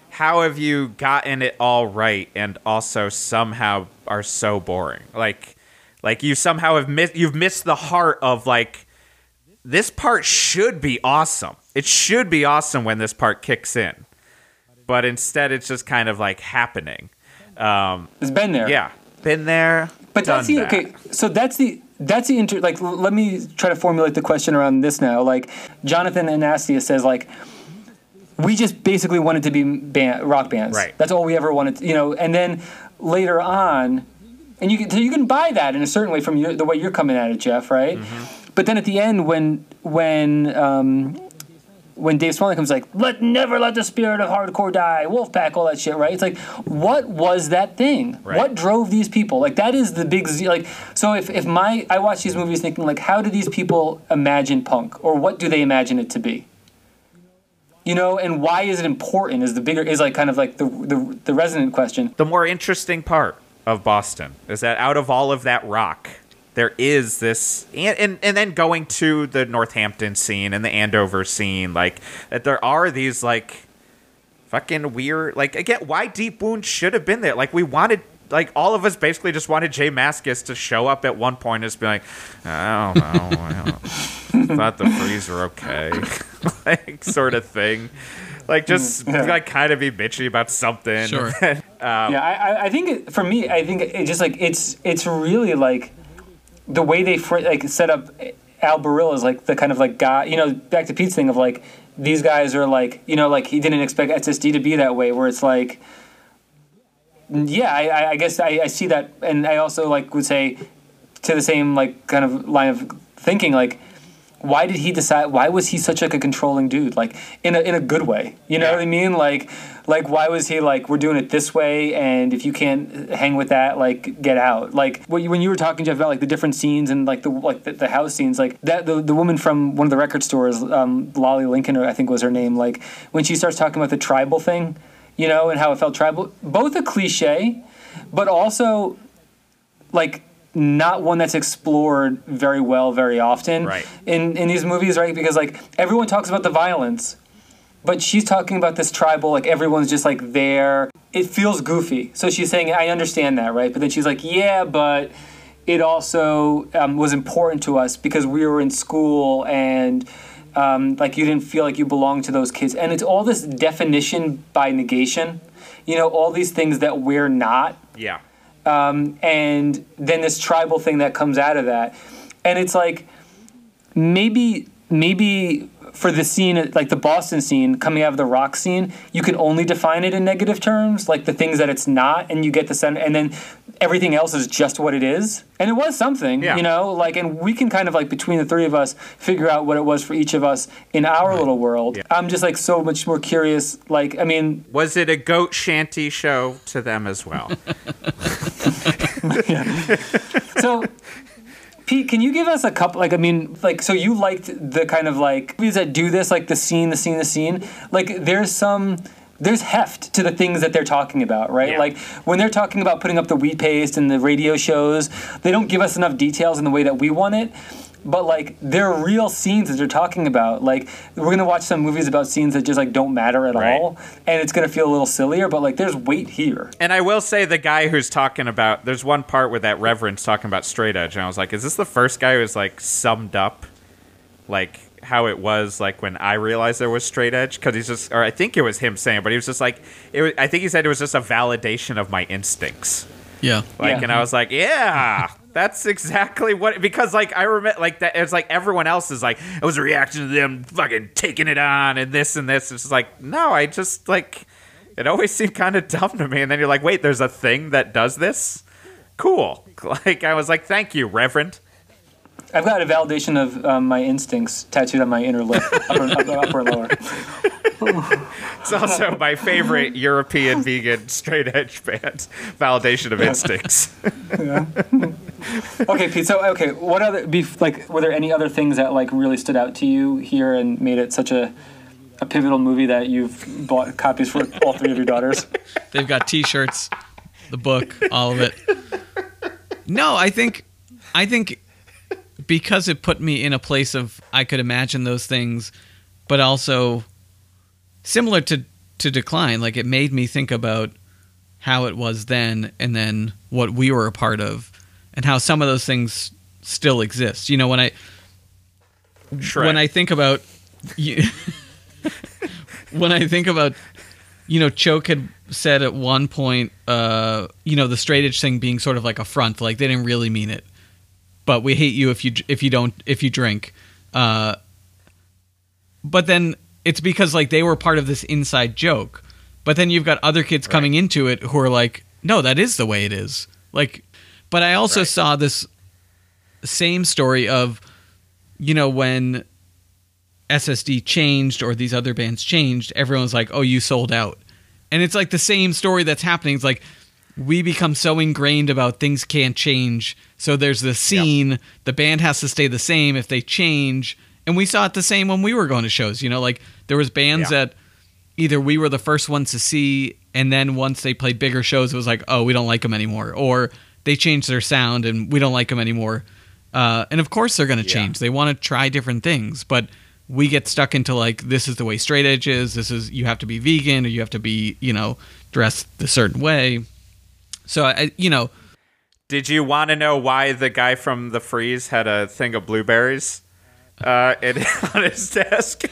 S2: how have you gotten it all right and also somehow are so boring? Like, like you somehow have missed, you've missed the heart of like, this part should be awesome. It should be awesome when this part kicks in. But instead, it's just kind of like happening. Um,
S3: it's been there.
S2: yeah, been there.
S3: But that's the
S2: that.
S3: okay. So that's the that's the inter. Like, l- let me try to formulate the question around this now. Like, Jonathan Anastas says, like, we just basically wanted to be band, rock bands.
S2: Right.
S3: That's all we ever wanted. To, you know, and then later on, and you can so you can buy that in a certain way from your, the way you're coming at it, Jeff. Right.
S2: Mm-hmm.
S3: But then at the end, when when um, when Dave Smalley comes like, let never let the spirit of hardcore die, Wolfpack, all that shit, right? It's like, what was that thing?
S2: Right.
S3: What drove these people? Like that is the big z- like. So if if my I watch these movies thinking like, how do these people imagine punk, or what do they imagine it to be? You know, and why is it important? Is the bigger is like kind of like the the, the resonant question.
S2: the more interesting part of Boston is that out of all of that rock, there is this, and, and, and then going to the Northampton scene and the Andover scene, like, that there are these, like, fucking weird, like, again, why Deep Wound should have been there. Like, we wanted, like, all of us basically just wanted J Mascis to show up at one point and just be like, oh, I don't know, I don't thought the freeze were okay, like, sort of thing. Like, just, mm,
S3: Yeah.
S2: like, kind of be bitchy about something.
S1: Sure.
S3: yeah, I, I- I think it, for me, I think it just like it's it's really like the way they fr- like set up Al Barile is like the kind of like guy, you know, back to Pete's thing of like these guys are like, you know, like he didn't expect SSD to be that way, where it's like, yeah, I, I- I guess I, I see that, and I also like would say to the same like kind of line of thinking like. Why did he decide? Why was he such like a controlling dude? Like in a in a good way, you know
S2: Yeah.
S3: what I mean? Like like why was he like we're doing it this way, and if you can't hang with that, like get out. Like when you, when you were talking Jeff about like the different scenes and like the like the, the house scenes, like that the, the woman from one of the record stores, um, Lolly Lincoln, I think was her name. Like when she starts talking about the tribal thing, you know, and how it felt tribal, both a cliche, but also like not one that's explored very well very often
S2: Right.
S3: in in these movies right? Because like everyone talks about the violence but she's talking about this tribal like everyone's just like there. It feels goofy. So she's saying i understand that right? But then she's like yeah but it also um, was important to us because we were in school and um, like you didn't feel like you belonged to those kids. And it's all this definition by negation. You know, all these things that we're not.
S2: Yeah.
S3: Um, and then this tribal thing that comes out of that. And it's like maybe maybe for the scene like the boston scene coming out of the rock scene you can only define it in negative terms like the things that it's not and you get the center and then everything else is just what it is. And it was something
S2: Yeah.
S3: you know like and we can kind of like between the three of us figure out what it was for each of us in our little world. I'm just like so much more curious like i mean
S2: Was it a goat shanty show to them as well?
S3: So, Pete, can you give us a couple? Like, I mean, like, so you liked the kind of like movies that do this, like the scene, the scene, the scene. Like, there's some. There's heft to the things that they're talking about, right?
S2: Yeah.
S3: Like when they're talking about putting up the wheat paste and the radio shows, they don't give us enough details in the way that we want it. But like they're real scenes that they're talking about. Like we're gonna watch some movies about scenes that just like don't matter at
S2: Right.
S3: all, and it's gonna feel a little sillier. But like there's weight here.
S2: And I will say the guy who's talking about there's one part where that reverend's talking about straight edge, and I was like, is this the first guy who's like summed up like how it was like when I realized there was straight edge? Because he's just, or I think it was him saying, but he was just like, it was, I think he said it was just a validation of my instincts.
S1: Yeah.
S2: Like,
S3: Yeah.
S2: and I was like, yeah, that's exactly what. Because like I remember, like that. It's like everyone else is like, it was a reaction to them fucking taking it on and this and this. It's like, no, I just like, it always seemed kind of dumb to me. And then you're like, wait, there's a thing that does this. Cool. Like I was like, thank you, Reverend.
S3: I've got a validation of um, my instincts tattooed on my inner lip, upper, upper, upper lower.
S2: It's also my favorite European vegan straight edge band. Validation of instincts. yeah.
S3: Okay, Pete. So, okay, what other bef- like were there any other things that like really stood out to you here and made it such a a pivotal movie that you've bought copies for all three of your daughters?
S1: They've got T-shirts, the book, all of it. No, I think, I think, because it put me in a place of I could imagine those things, but also similar to to decline. Like it made me think about how it was then, and then what we were a part of, and how some of those things still exist. You know, when I
S2: Shrek.
S1: when I think about you, when I think about you know Choke had said at one point uh you know the straight edge thing being sort of like a front like they didn't really mean it but we hate you if you if you don't if you drink. Uh but then it's because like they were part of this inside joke. But then you've got other kids coming into it who are like no that is the way it is. Like but I also
S2: Right.
S1: saw this same story of you know when SSD changed or these other bands changed, everyone's like, "Oh, you sold out," and it's like the same story that's happening. It's like we become so ingrained about things can't change. So there's the scene. The band has to stay the same if they change, and we saw it the same when we were going to shows. You know, like there was bands
S2: Yeah.
S1: that either we were the first ones to see, and then once they played bigger shows, it was like, "Oh, we don't like them anymore," or they changed their sound and we don't like them anymore. Uh, and of course they're going to
S2: Yeah.
S1: change. They want to try different things, but we get stuck into like this is the way straight edge is. This is you have to be vegan or you have to be you know dressed a certain way. So I you know
S2: Did you want to know why the guy from the freeze had a thing of blueberries uh, in, on his desk?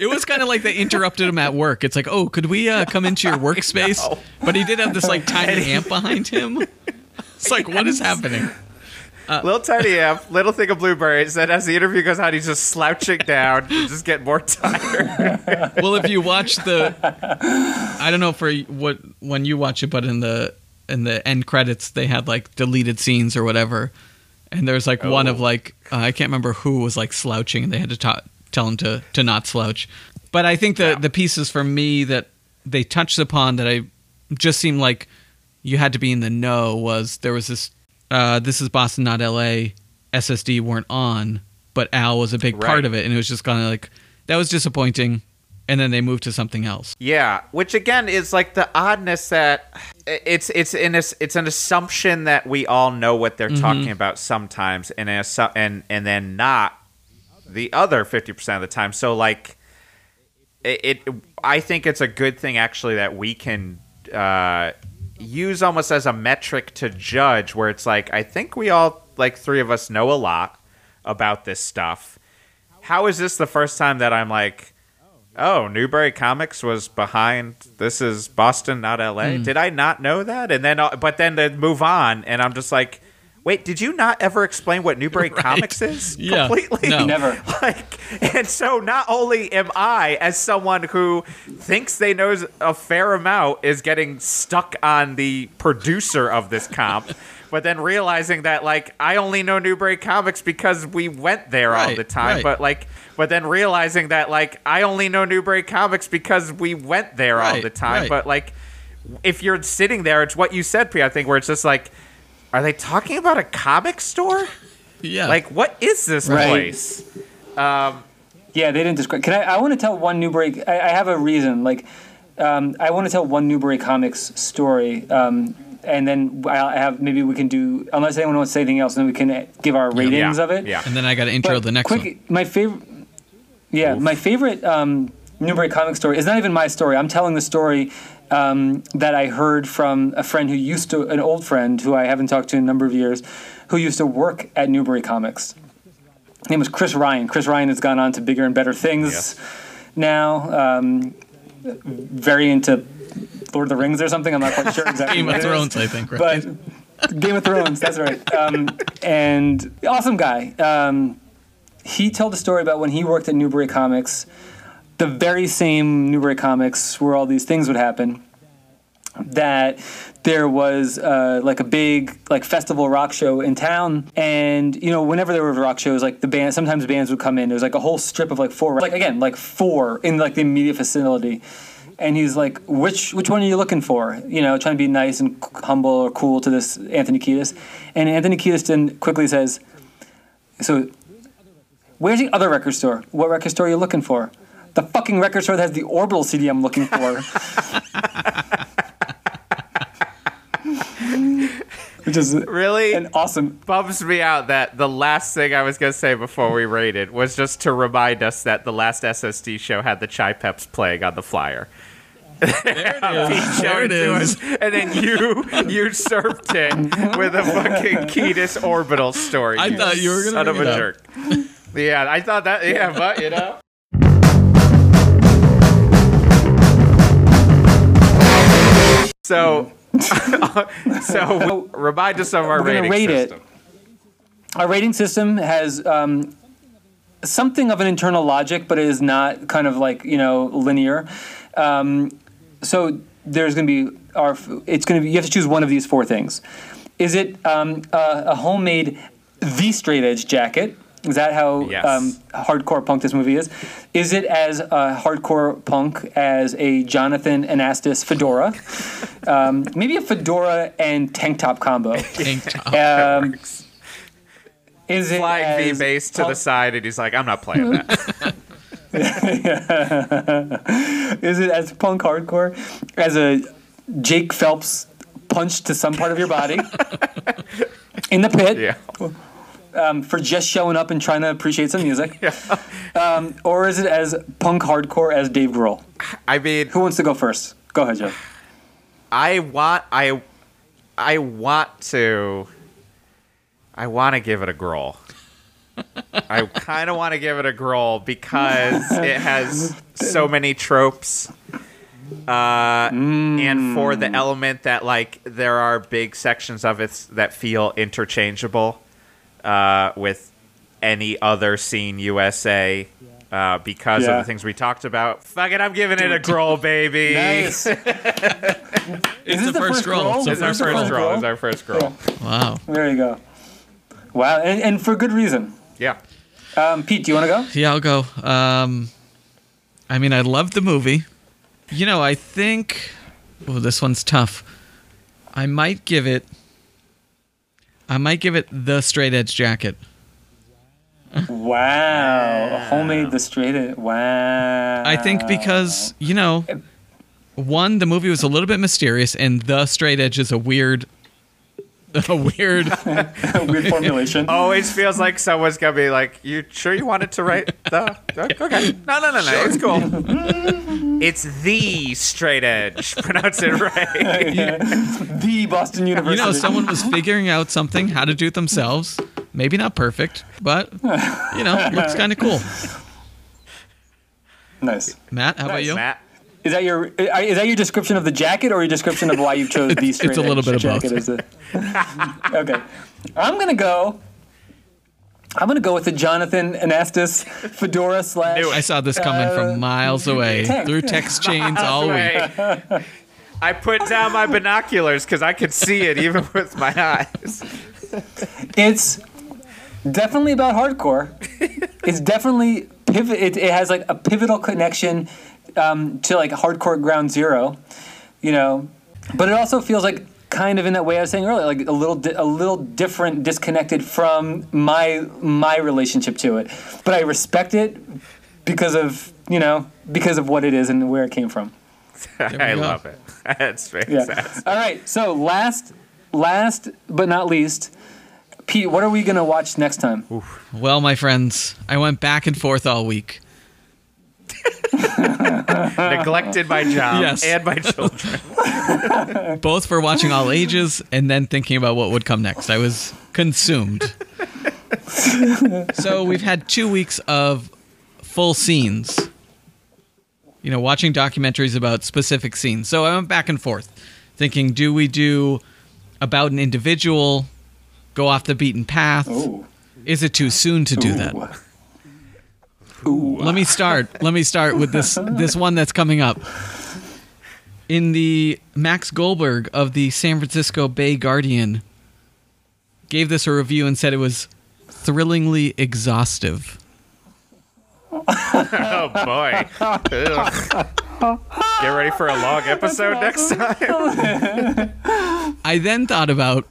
S1: it was kind of like they interrupted him at work. It's like oh could we uh, come into your workspace? But he did have this like tiny amp behind him. It's like what is happening?
S2: little tiny amp, little thing of blueberries. And as the interview goes on, he's just slouching down, just getting more tired.
S1: well, if you watch the, I don't know for what when you watch it, but in the in the end credits they had like deleted scenes or whatever, and there's like one of
S2: Oh.
S1: like uh, I can't remember who was like slouching, and they had to ta- tell him to to not slouch. But I think the
S2: Yeah.
S1: the pieces for me that they touched upon that I just seemed like you had to be in the know was there was this uh, this is Boston not L.A. SSD weren't on, but Al was a big
S2: Right.
S1: part of it, and it was just kind of like that was disappointing. And then they move to something else.
S2: yeah, which again is like the oddness that it's it's in a, it's an assumption that we all know what they're talking about sometimes, and and and then not the other fifty percent of the time. So like it, it I think it's a good thing actually that we can uh, use almost as a metric to judge where it's like I think we all like three of us know a lot about this stuff. How is this the first time that I'm like oh, Newbury Comics was behind. This is Boston, not L.A.
S1: Hmm.
S2: Did I not know that? And then, uh, but then they move on, and I'm just like, wait, did you not ever explain what Newbury Comics is
S1: Yeah.
S2: completely?
S1: No.
S3: Never.
S2: Like, and so not only am I, as someone who thinks they knows a fair amount, is getting stuck on the producer of this comp. But then realizing that, like, I only know Newbury Comics because we went there all the time.
S1: right.
S2: But like, but then realizing that, like, I only know Newbury Comics because we went there all the time.
S1: right.
S2: But like, if you're sitting there, it's what you said, P. I think, where it's just like, are they talking about a comic store?
S1: Yeah.
S2: Like, what is this
S3: Right.
S2: place? Um,
S3: Yeah, they didn't describe. Can I? I want to tell one Newbury. I, I have a reason. Like, um, I want to tell one Newbury Comics story, um, and then I have maybe we can do. Unless anyone wants to say anything else, then we can give our ratings
S2: yeah,
S3: of it.
S2: Yeah.
S1: and then I got to intro
S3: But
S1: the next
S3: quick,
S1: one.
S3: My favorite. Yeah, my favorite um, Newbury comic story is not even my story. I'm telling the story um, that I heard from a friend who used to, an old friend who I haven't talked to in a number of years, who used to work at Newbury Comics. His name was Chris Ryan. Chris Ryan has gone on to bigger and better things
S2: Yes.
S3: now. Um, very into Lord of the Rings or something. I'm not quite sure exactly.
S1: Game of
S3: it is
S1: Thrones, I think. Right?
S3: but Game of Thrones, that's right. Um, and awesome guy. Um, he told a story about when he worked at Newbury Comics, the very same Newbury Comics where all these things would happen. That there was uh, like a big like festival rock show in town, and you know whenever there were rock shows, like the band, sometimes bands would come in. There was like a whole strip of like four, like again like four in like the immediate vicinity and he's like, "Which which one are you looking for?" You know, trying to be nice and c- humble or cool to this Anthony Kiedis, and Anthony Kiedis then quickly says, "So, where's the other record store? What record store are you looking for?" The fucking record store that has the Orbital CD I'm looking for. Which is
S2: really
S3: an awesome.
S2: bums me out that the last thing I was gonna say before we rated was just to remind us that the last SSD show had the Chai Peps playing on the flyer.
S1: There it is.
S2: Showed
S1: There it
S2: to
S1: is.
S2: us, and then you usurped it with a fucking Kiedis orbital story.
S1: I thought you were gonna
S2: son of a
S1: up.
S2: jerk. Yeah, I thought that. Yeah, but you know. So, so remind us of our
S3: We're gonna
S2: rating
S3: rate it.
S2: system.
S3: Our rating system has um, something of an internal logic, but it is not kind of like you know linear. Um, so there's going to be our. It's going to be you have to choose one of these four things. Is it um, a, a homemade the straight edge jacket? Is that how
S2: Yes.
S3: um, hardcore punk this movie is? Is it as uh, hardcore punk as a Jonathan Anastas fedora? um, maybe a fedora and tank top combo.
S1: Tank top.
S3: Um, is it
S2: Flying V
S3: as
S2: bass to the side, and he's like, "I'm not playing that."
S3: Is it as punk hardcore as a Jake Phelps punch to some part of your body in the pit
S2: yeah.
S3: um, for just showing up and trying to appreciate some music? Um, or is it as punk hardcore as Dave Grohl?
S2: I mean,
S3: Who wants to go first? Go ahead, Joe.
S2: I want I I want to I want to give it a growl. I kind of want to give it a growl because it has so many tropes. Uh, and for the element that like there are big sections of it that feel interchangeable uh, with any other scene USA uh, because
S3: Yeah.
S2: of the things we talked about. Fuck it, I'm giving it a growl, baby.
S3: Nice.
S1: It's
S3: this
S1: the
S3: the
S1: first
S3: growl.
S1: scroll.
S3: roll?
S1: It's
S2: our
S3: Is this the
S2: first
S3: first
S2: growl.
S3: growl?
S2: It's our first growl.
S1: Wow.
S3: There you go. Wow, and, and for good reason.
S2: Yeah.
S3: Um, Pete, do you want to go?
S1: Yeah, I'll go. Um, I mean, I love the movie. You know, I think. Oh, this one's tough. I might give it. I might give it the straight edge jacket.
S3: Wow, homemade the straight. edge. Wow.
S1: I think because you know, one the movie was a little bit mysterious, and the straight edge is a weird, a weird.
S3: weird formulation.
S2: Always feels like someone's gonna be like, "You sure you wanted to write the? Okay, no, no, no, no, it's cool. it's the straight edge. Pronounce it right.
S3: the Boston University.
S1: You know, someone was figuring out something how to do it themselves. Maybe not perfect, but you know, looks kind of cool.
S3: Nice.
S1: Matt, how about you?
S2: Matt.
S3: Is that your is that your description of the jacket, or your description of why you chose these?
S1: It's- it's a little bit of both.
S3: a- okay, I'm gonna go. I'm gonna go with the Jonathan Anastas fedora slash.
S2: Knew.
S1: I saw this coming
S3: Uh,
S1: from miles away
S3: tech.
S1: through text chains all week.
S2: I put down my binoculars because I could see it even with my eyes.
S3: It's definitely about hardcore. it's definitely pivot. It, it has like a pivotal connection um, to like hardcore ground zero, you know. But it also feels like kind of in that way I was saying earlier, like a little di- a little different, disconnected from my my relationship to it. But I respect it because of you know because of what it is and where it came from.
S2: I
S1: go.
S2: love it. That's fantastic.
S3: Yeah. All right. So last last but not least. Pete, what are we gonna watch next time?
S1: Well, my friends, I went back and forth all week.
S2: Neglected my job
S1: Yes.
S2: and my children.
S1: both for watching all ages and then thinking about what would come next. I was consumed. so we've had two weeks of full scenes. You know, watching documentaries about specific scenes. So I went back and forth, thinking, do we do about an individual, go off the beaten path?
S3: Ooh.
S1: Is it too soon to do that?
S3: Ooh.
S1: Let me start. Let me start with this this one that's coming up. In the Max Goldberg of the San Francisco Bay Guardian gave this a review and said it was thrillingly exhaustive.
S2: Oh boy. Ugh. Get ready for a long episode next time.
S1: I then thought about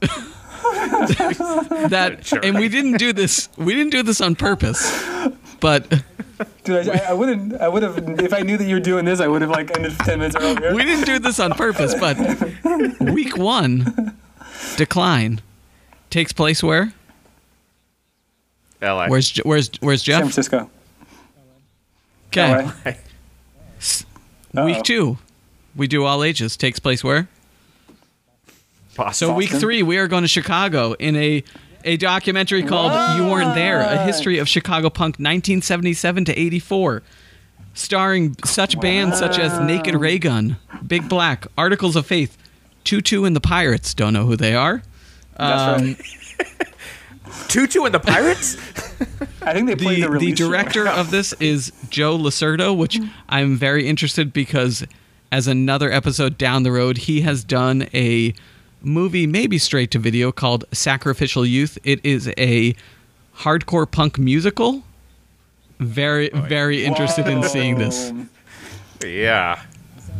S1: that and we didn't do this we didn't do this on purpose. But
S3: Dude, I, I wouldn't. I would have if I knew that you were doing this. I would have like ended ten minutes earlier.
S1: we didn't do this on purpose, but week 1 decline takes place where?
S2: LA.
S1: Where's Je- where's where's
S3: San
S1: Jeff?
S3: Francisco.
S1: Okay. Week two, we do all ages. Takes place where?
S2: Boston.
S1: So week three, we are going to Chicago in a a documentary called "You Weren't There: A History of Chicago Punk 1977 to 84," starring such bands such as Naked Raygun, Big Black, Articles of Faith, Tutu and the Pirates. Don't know who they are.
S3: That's
S1: Um,
S3: right.
S2: Tutu and the Pirates?
S3: I think they played
S1: the
S3: the,
S1: the director of this is Joe Losurdo, which I'm very interested because as another episode down the road, he has done a movie, maybe straight to video, called Sacrificial Youth. It is a hardcore punk musical. Very, oh, very interested in seeing this.
S2: Yeah.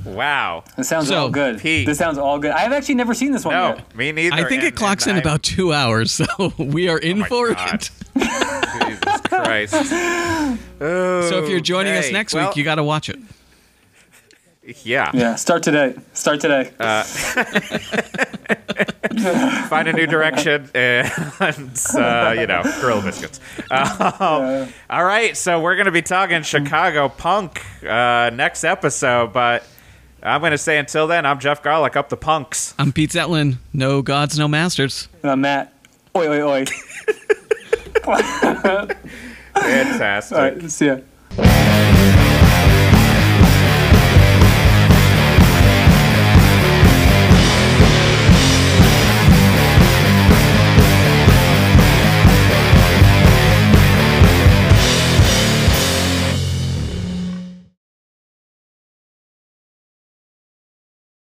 S2: Wow.
S3: This sounds
S1: So,
S3: all good.
S2: Pete.
S3: This sounds all good. I've actually never seen this one
S2: No,
S3: yet.
S2: me neither.
S1: I think it clocks in
S2: I-
S1: about two hours, so we are in oh
S2: my
S1: for
S2: God.
S1: it.
S2: Jesus Christ.
S1: So if you're joining us
S2: Okay,
S1: next
S2: well,
S1: week, you got to watch it.
S2: Yeah.
S3: Yeah, start today. Start today.
S2: Uh, Find a new direction and, uh, you know, grill biscuits. Um, all right. So we're going to be talking Chicago punk uh, next episode, but I'm going to say until then, I'm Jeff Garlick, up the punks.
S1: I'm Pete Zetlin. No gods, no masters.
S3: And I'm Matt. Oi, oi, oi.
S2: Fantastic.
S3: All right, see ya.